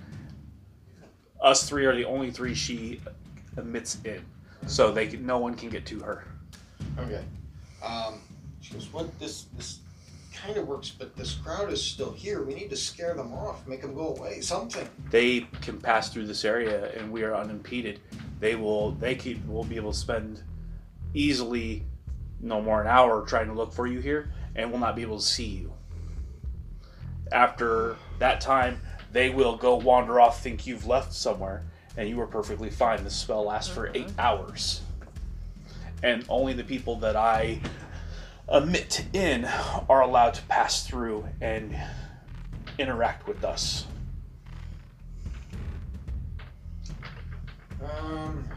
us three are the only three she emits in, so they can, no one can get to her. Okay. Um, she goes, What? This, this kind of works, but this crowd is still here. We need to scare them off, make them go away, something. They can pass through this area, and we are unimpeded. They will they keep will be able to spend easily no more an hour trying to look for you here, and will not be able to see you. After that time, they will go wander off, think you've left somewhere, and you are perfectly fine. The spell lasts for eight mm-hmm. hours, and only the people that I emit in are allowed to pass through and interact with us. Um.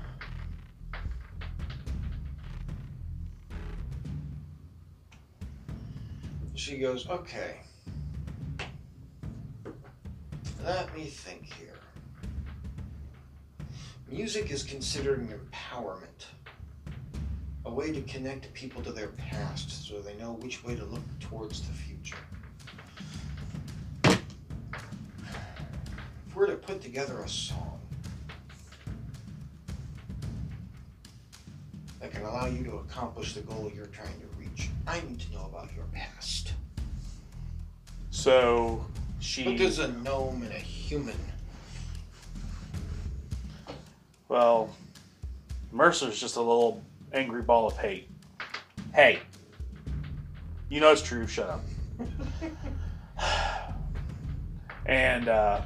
She goes, okay. Let me think here. Music is considered an empowerment, a way to connect people to their past so they know which way to look towards the future. If we're to put together a song that can allow you to accomplish the goal you're trying to reach, I need to know about your past. So she. But there's a gnome and a human. Well, Mercer's just a little angry ball of hate. Hey, you know it's true. Shut up. and uh,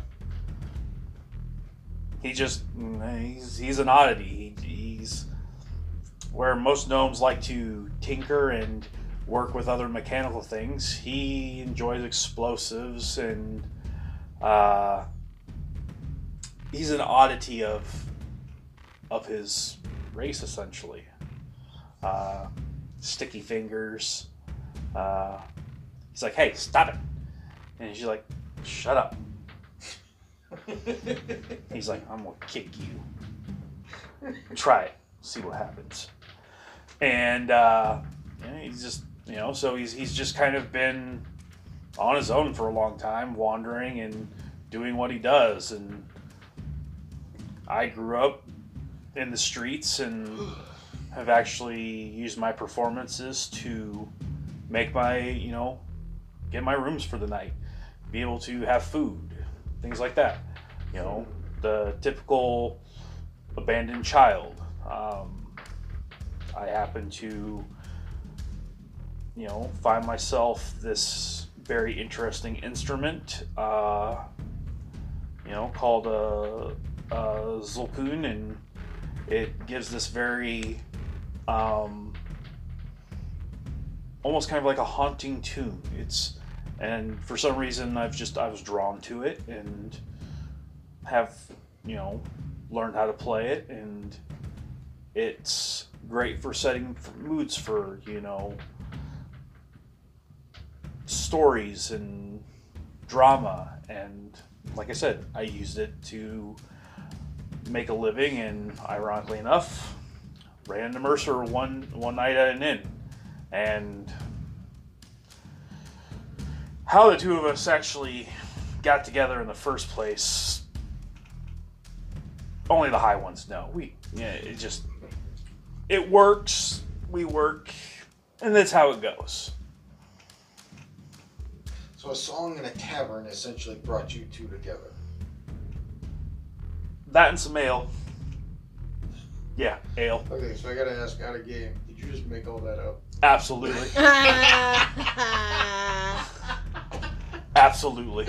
he just he's he's an oddity. He, he's where most gnomes like to tinker and work with other mechanical things. He enjoys explosives and uh, he's an oddity of of his race essentially. Uh, sticky fingers. Uh, he's like, "Hey, stop it!" And she's like, "Shut up." He's like, "I'm gonna kick you. Try it. See what happens." And uh, yeah, he's just, you know, so he's he's just kind of been on his own for a long time, wandering and doing what he does. And I grew up in the streets and have actually used my performances to make my, you know, get my rooms for the night, be able to have food, things like that. You know, the typical abandoned child. Um, I happen to, you know, find myself this very interesting instrument, uh, you know, called a, a and it gives this very um, almost kind of like a haunting tune. It's and for some reason I've just I was drawn to it and have you know learned how to play it and it's great for setting moods for you know stories and drama and like I said I used it to make a living and ironically enough ran into Mercer one one night at an inn. And how the two of us actually got together in the first place only the high ones know. We yeah it just it works we work and that's how it goes. So a song in a tavern essentially brought you two together. that and some ale yeah ale Okay, so I gotta ask out of game. Did you just make all that up? absolutely absolutely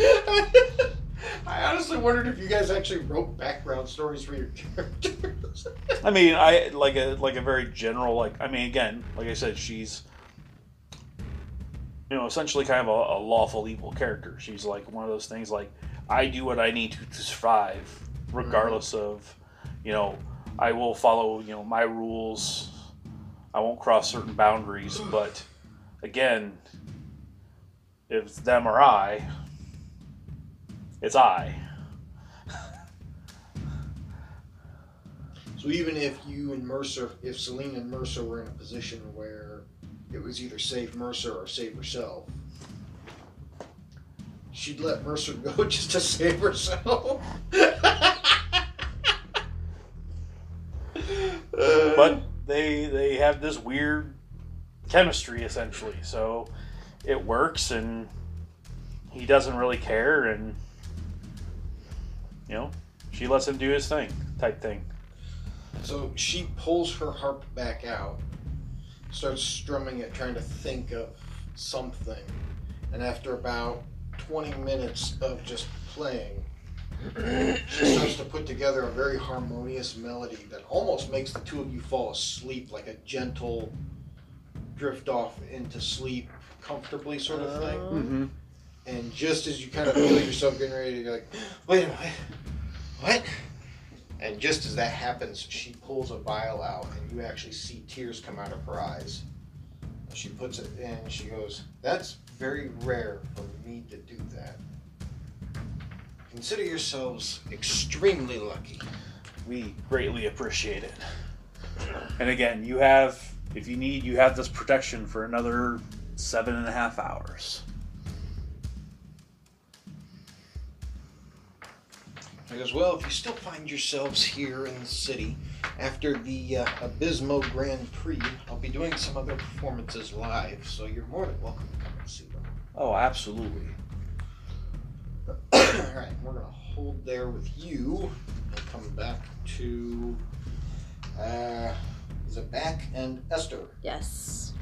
I honestly wondered if you guys actually wrote background stories for your characters. I mean, I like a like a very general like. I mean, again, like I said, she's you know essentially kind of a, a lawful evil character. She's like one of those things like I do what I need to, to survive, regardless mm-hmm. of you know I will follow you know my rules. I won't cross certain boundaries, but again, if it's them or I, it's I. so even if you and Mercer, if Celine and Mercer were in a position where it was either save Mercer or save herself, she'd let Mercer go just to save herself. but they they have this weird chemistry essentially so it works and he doesn't really care and you know she lets him do his thing type thing So she pulls her harp back out, starts strumming it, trying to think of something. And after about 20 minutes of just playing, she starts to put together a very harmonious melody that almost makes the two of you fall asleep, like a gentle drift off into sleep comfortably sort of thing. mm-hmm. And just as you kind of feel yourself getting ready to go like, wait a minute, what? And just as that happens, she pulls a vial out, and you actually see tears come out of her eyes. She puts it in, and she goes, That's very rare for me to do that. Consider yourselves extremely lucky. we greatly appreciate it and again you have if you need you have this protection for another seven and a half hours I goes, Well, if you still find yourselves here in the city, after the uh, Abysmo Grand Prix, I'll be doing some other performances live, so you're more than welcome to come and see them. Oh, absolutely. Alright, we're gonna hold there with you and come back to uh Zabak and Esther. Yes.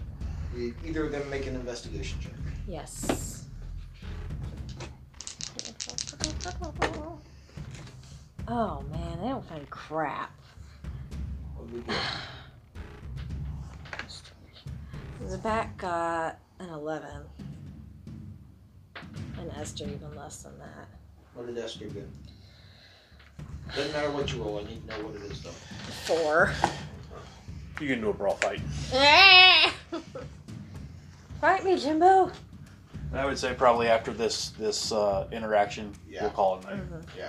E- Either of them make an investigation check. Yes. Oh man, they don't find crap. What do we do? Zabak got an 11. And Esther even less than that. What did Esther get? Doesn't matter what you roll, I need to know what it is though. Four. You can do a brawl fight. Fight me, Jimbo. I would say probably after this this uh, interaction, Yeah. we'll call it a night. Okay.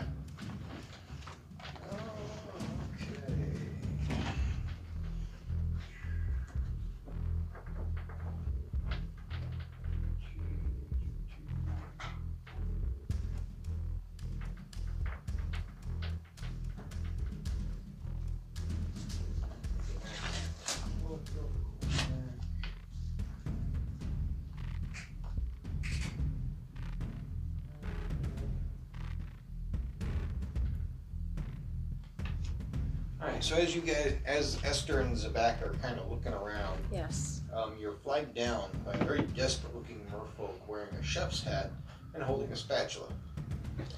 As you guys, as Esther and Zabak are kind of looking around, Yes. um, you're flagged down by a very desperate looking merfolk wearing a chef's hat and holding a spatula.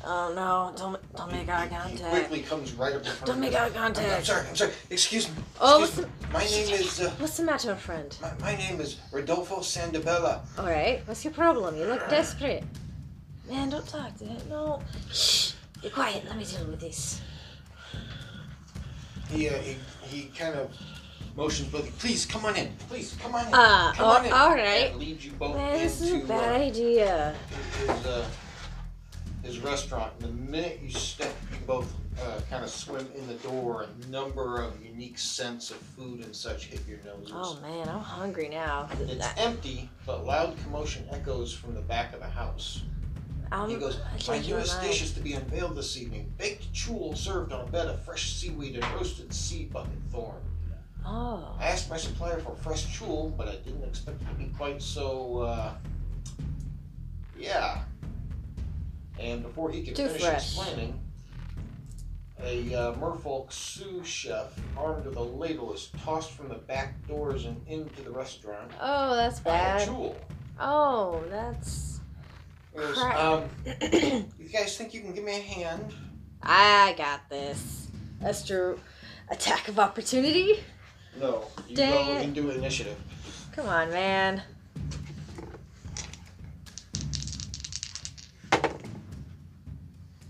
Oh no, don't don't make eye He- contact. quickly comes right up in front Don't of make you. eye I'm, I'm contact. sorry, I'm sorry. Excuse me. Oh, Excuse me. My name is, uh, What's the matter, friend? my, my name is Rodolfo Sandabella. Alright, what's your problem? You look desperate. Man, don't talk to him. No. Shh. Be quiet. Let me deal with this. He, uh, he, he kind of motions both. you. Please come on in. Please come on in. Ah, come oh, on in. all right. And leads you both this is a into bad uh, idea. his uh, his restaurant. And the minute you step, you both uh, kind of swim in the door. A number of unique scents of food and such hit your noses. Oh man, I'm hungry now. It's empty, but loud commotion echoes from the back of the house. Um, He goes, My newest dish is to be unveiled this evening. Baked chuul served on a bed of fresh seaweed and roasted sea bucket thorn. Oh. I asked my supplier for fresh chuul, but I didn't expect it to be quite so, uh, yeah. And before he could Too finish fresh. explaining, a uh, merfolk sous chef armed with a ladle is tossed from the back doors and into the restaurant. Oh, that's by a bad. Oh, that's. He goes, um, you guys think you can give me a hand? I got this. Esther, attack of opportunity? No. You Dang go it. and do initiative. Come on, man.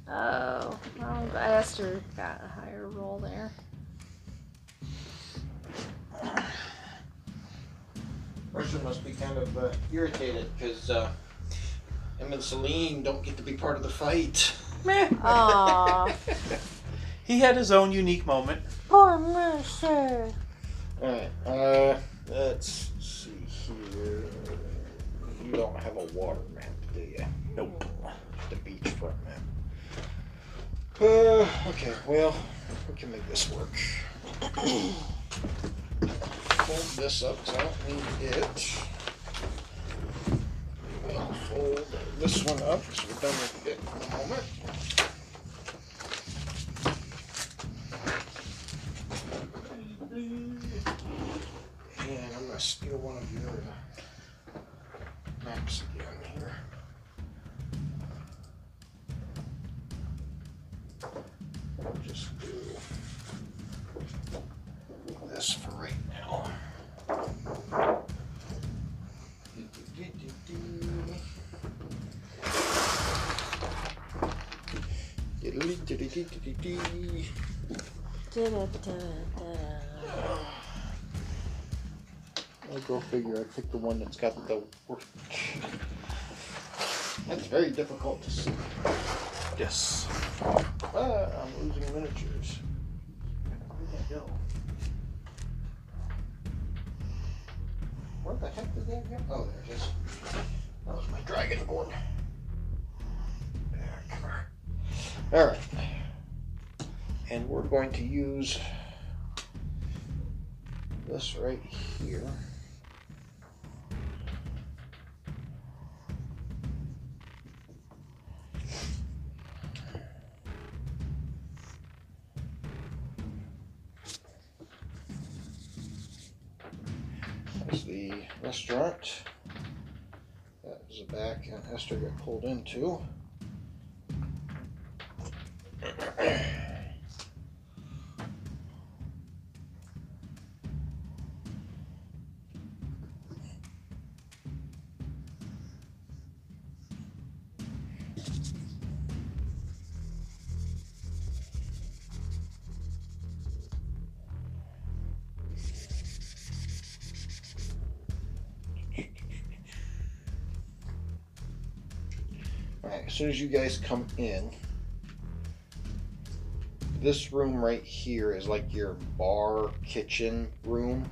Oh, well, Esther got a higher roll there. Mercer must be kind of uh, irritated because uh, him and Celine don't get to be part of the fight. Aw, He had his own unique moment. poor Mercer. Alright, uh, let's see here. You don't have a water map, do you? Nope. The a beachfront map. Uh, okay, well, we can make this work. Fold this up because I don't need it. Fold this one up because we're done with it in a moment. I'll go figure. I picked the one that's got the work. That's very difficult to see. Yes. Ah, I'm losing miniatures. Use this right here. There's the restaurant. That was the back and Esther got pulled into. Soon as you guys come in, this room right here is like your bar kitchen room.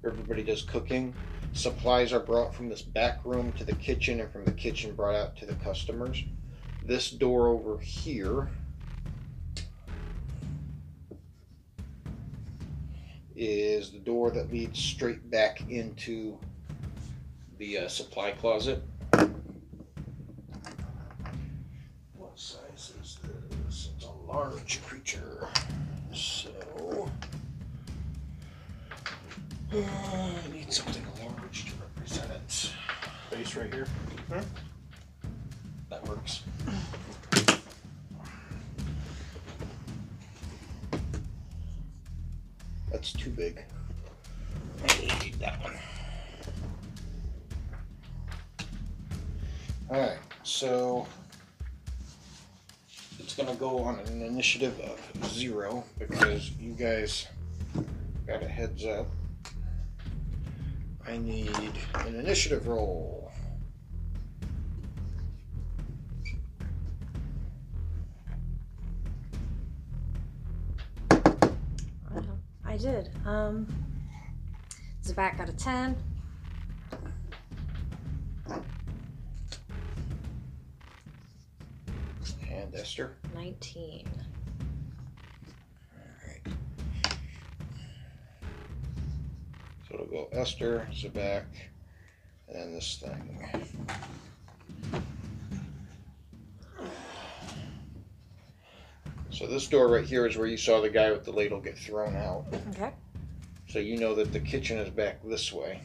where Everybody does cooking. Supplies are brought from this back room to the kitchen, and from the kitchen brought out to the customers. This door over here is the door that leads straight back into the uh, supply closet. Uh, I need something large to represent it. Base right here. That works. That's too big. I need that one. Alright, so it's gonna go on an initiative of zero because you guys got a heads up. I need an initiative roll. Uh, I did. Um, Zabak got a 10. And Esther. 19. So it'll go Esther, Zabak, and then this thing. So this door right here is where you saw the guy with the ladle get thrown out. Okay. So you know that the kitchen is back this way.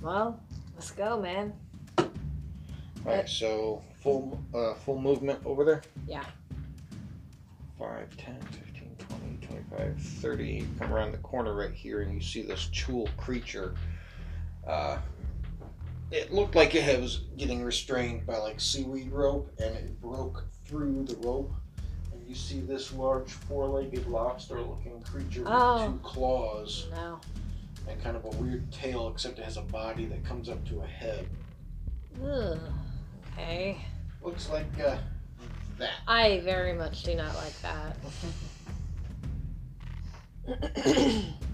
Well, let's go, man. Alright, so full uh, full movement over there? Yeah. 5, 10, 15, 20, 25, 30. Come around the corner right here and you see this chuul creature. Uh, it looked like it was getting restrained by like seaweed rope and it broke through the rope. And you see this large four legged lobster looking creature with Oh. two claws No. and kind of a weird tail, except it has a body that comes up to a head. Ugh. Okay. Looks like uh, that. I very much do not like that.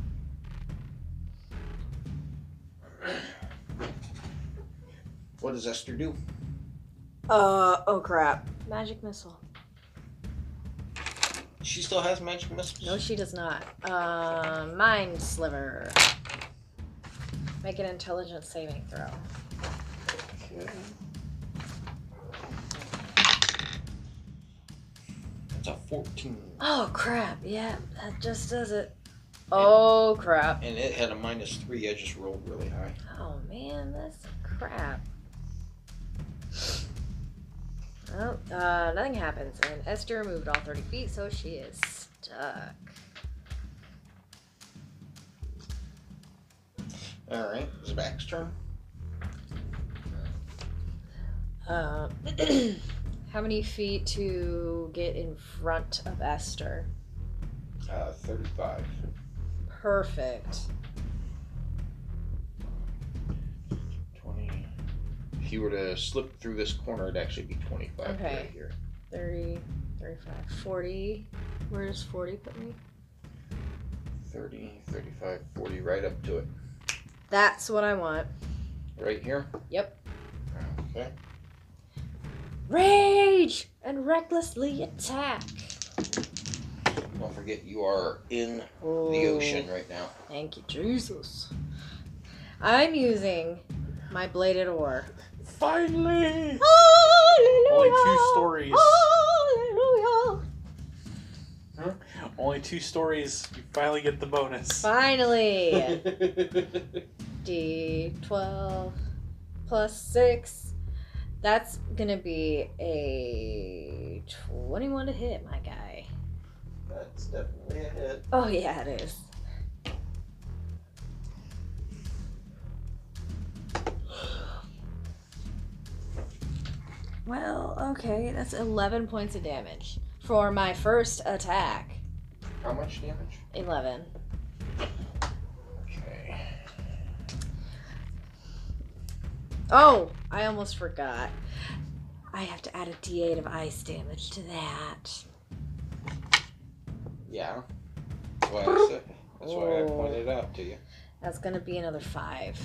What does Esther do? uh, oh crap. Magic missile. She still has magic missiles. No, she does not. Uh, mind sliver. Make an intelligence saving throw. Okay. That's a 14. Oh crap! Yeah, that just does it. Oh crap! And it had a minus 3. I just rolled really high. Oh man, that's crap. Well, uh, nothing happens, and Esther moved all 30 feet, so she is stuck. Alright, it's Zabak's turn. Uh, how many feet to get in front of Esther? Uh, 35. Perfect. 20. If you were to slip through this corner, it'd actually be 25 Okay. right here. 30, 35, 40. Where does 40 put me? 30, 35, 40, right up to it. That's what I want. Right here? Yep. Okay. Rage and recklessly attack. Don't forget, you are in the Oh, ocean right now. Thank you, Jesus. I'm using my bladed oar. Finally! Hallelujah! Only two stories. Hallelujah! Only two stories. You finally get the bonus. Finally! D12 plus 6. That's gonna be a 21 to hit, my guy. That's definitely a hit. Oh, yeah, it is. Well, okay, that's 11 points of damage for my first attack. How much damage? 11. Okay. Oh, I almost forgot. I have to add a d8 of ice damage to that. Yeah. That's why I said. That's why I Oh. pointed it out to you. That's gonna be another 5.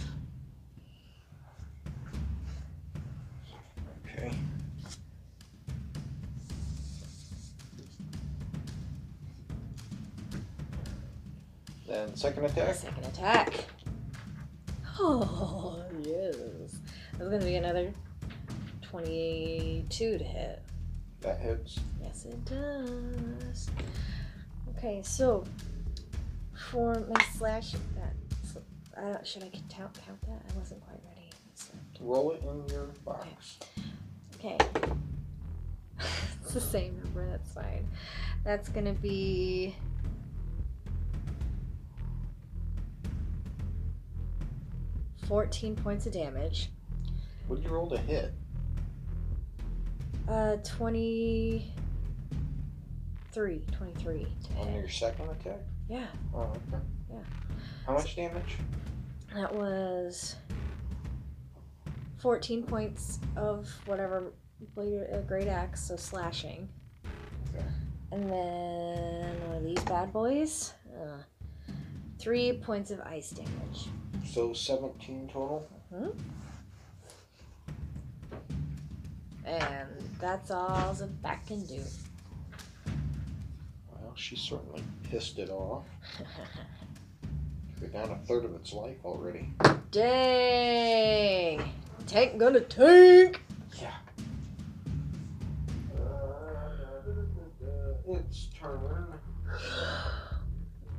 Okay. Then second attack. Second attack. Oh, yes. That's gonna be another 22 to hit. That hits. Yes, it does. Okay, so for my slash, that uh, should I count count that? I wasn't quite ready. Roll it in your box. okay, it's the same number. That's fine. That's gonna be. Fourteen points of damage. What did you roll to hit? Uh, 23. 23 to On hit. your second attack? Yeah, Oh, okay. Yeah. How much damage? that was 14 points of whatever blade, uh, great axe, so slashing. Okay. And then one of these bad boys. Uh, three points of ice damage. So 17 total? Hmm? And that's all Zabak can do. Well, she certainly pissed it off. We're down a third of its life already. Dang! Tank gonna tank! Yeah. Uh, its turn.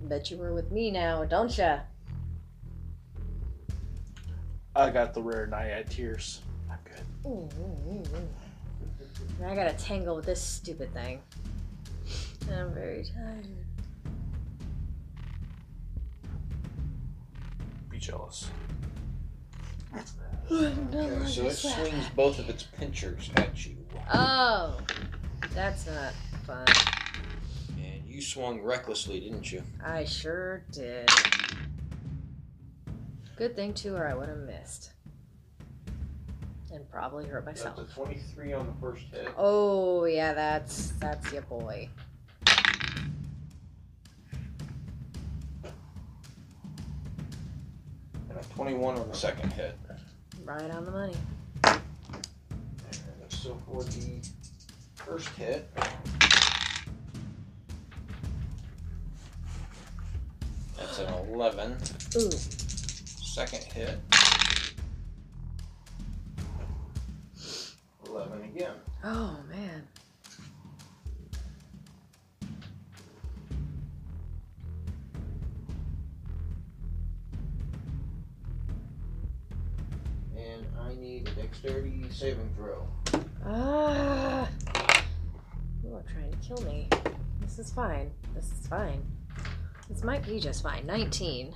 Bet you were with me now, don't ya? I got the rare Naiad Tears. I'm good. Ooh, ooh, ooh, ooh. I gotta tangle with this stupid thing. I'm very tired. Be jealous. Okay, so it swings both of its pinchers at you. Oh, that's not fun. And you swung recklessly, didn't you? I sure did. Good thing too, or I would have missed. And probably hurt myself. That's a 23 on the first hit. Oh yeah, that's that's your boy. 21 on the second hit. Right on the money. And so for the first hit. That's an 11. Ooh, Second hit. 11 again. oh man. I need a dexterity saving throw. Ah, you are trying to kill me. This is fine. This is fine. This might be just fine. 19.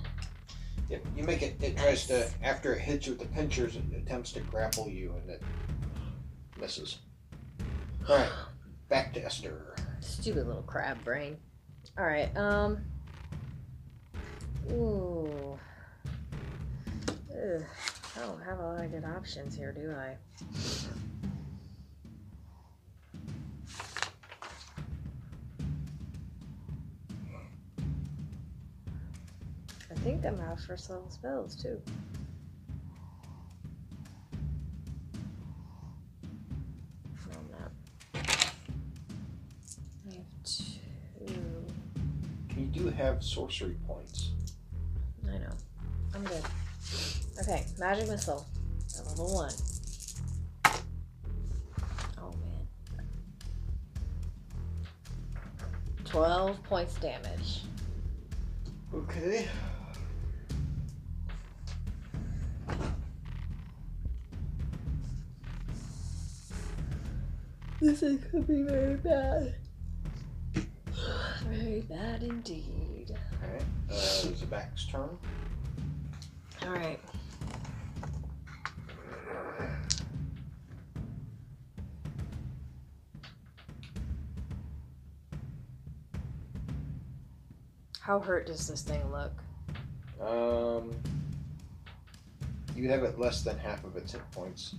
Yep, you make it, it tries to, after it hits you with the pinchers, it attempts to grapple you and it misses. Alright, back to Esther. Stupid little crab brain. Alright, um. Ooh. Ugh. I don't have a lot of good options here, do I? I think I'm out for first level spells too. No, I'm not. I have two. have sorcery points. I know. I'm good. Okay, magic missile. at Level one. Oh man. Twelve points damage. Okay. This is could be very bad. Very bad indeed. Alright. Uh, it's Zabak's turn. Alright. How hurt does this thing look? Um, you have it less than half of its hit points.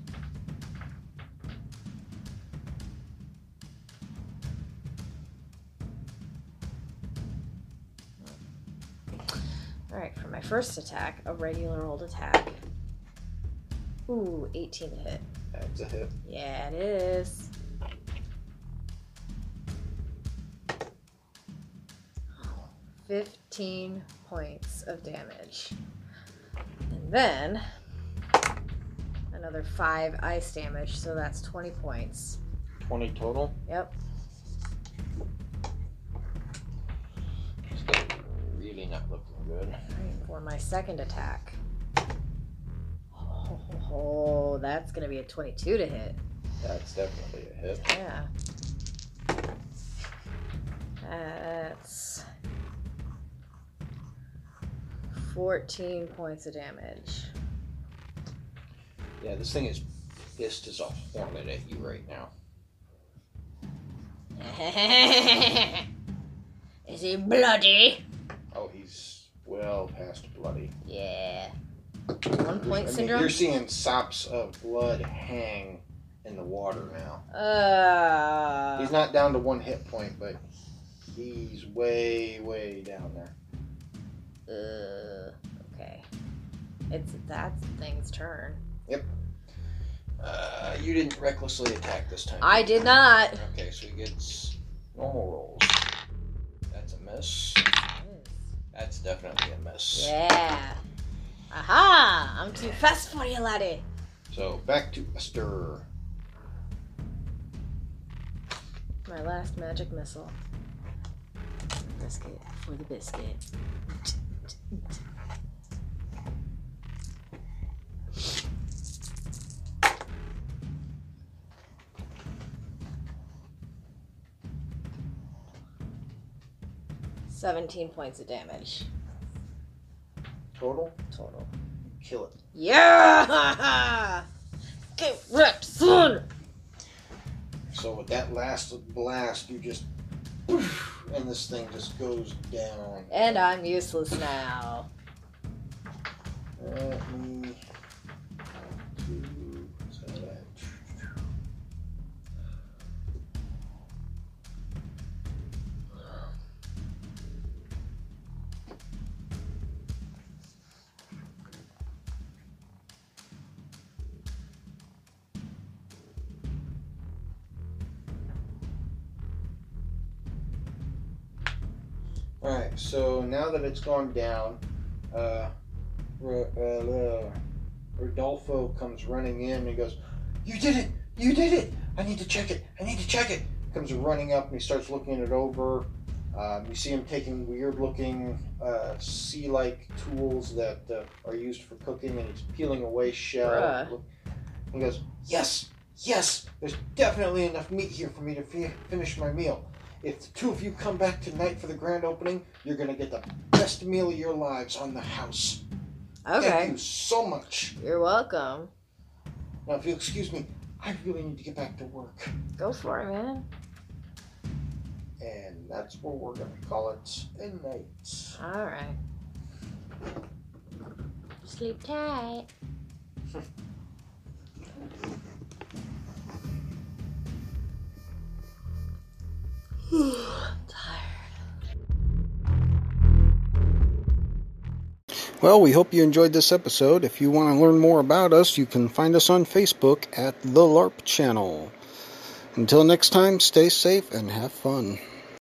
Alright, for my first attack, a regular old attack. Ooh, 18 to hit. That's a hit. Yeah, it is. Fifteen points of damage. And then another five ice damage, so that's twenty points. Twenty total. Yep. Still really not looking good. For my second attack. Oh, that's gonna be a twenty-two to hit. That's definitely a hit. Yeah. That's 14 points of damage. Yeah, this thing is pissed as a hornet at you right now. Is he bloody? Oh, he's well past bloody. Yeah. One I point mean, syndrome? you're seeing sops of blood hang in the water now. Uh, He's not down to one hit point, but he's way, way down there. Uh, okay. It's that thing's turn. Yep. Uh, you didn't recklessly attack this time. I did not. Okay, so he gets normal rolls. That's a miss. That's definitely a miss. Yeah. Aha! I'm too fast for you, laddie. So back to Esther. My last magic missile. Biscuit for the biscuit. Seventeen points of damage Total? total. Kill it. Yeah! Get wrecked, son! So with that last blast, you just and this thing just goes down. And I'm useless now. Let me. So now that it's gone down, uh, uh, Rodolfo comes running in and he goes, You did it! You did it! I need to check it! I need to check it! Comes running up and he starts looking it over. Um, you see him taking weird looking uh, sea like tools that uh, are used for cooking and he's peeling away shell. Bruh. He goes, Yes! Yes! There's definitely enough meat here for me to fi- finish my meal. If the two of you come back tonight for the grand opening, you're gonna get the best meal of your lives on the house. Okay. Thank you so much. You're welcome. Now, if you'll excuse me, I really need to get back to work. Go for it, man. And that's where we're going to call it a night. Alright. Sleep tight. Well, we hope you enjoyed this episode. If you want to learn more about us, you can find us on Facebook at The LARP Channel. Until next time, stay safe and have fun.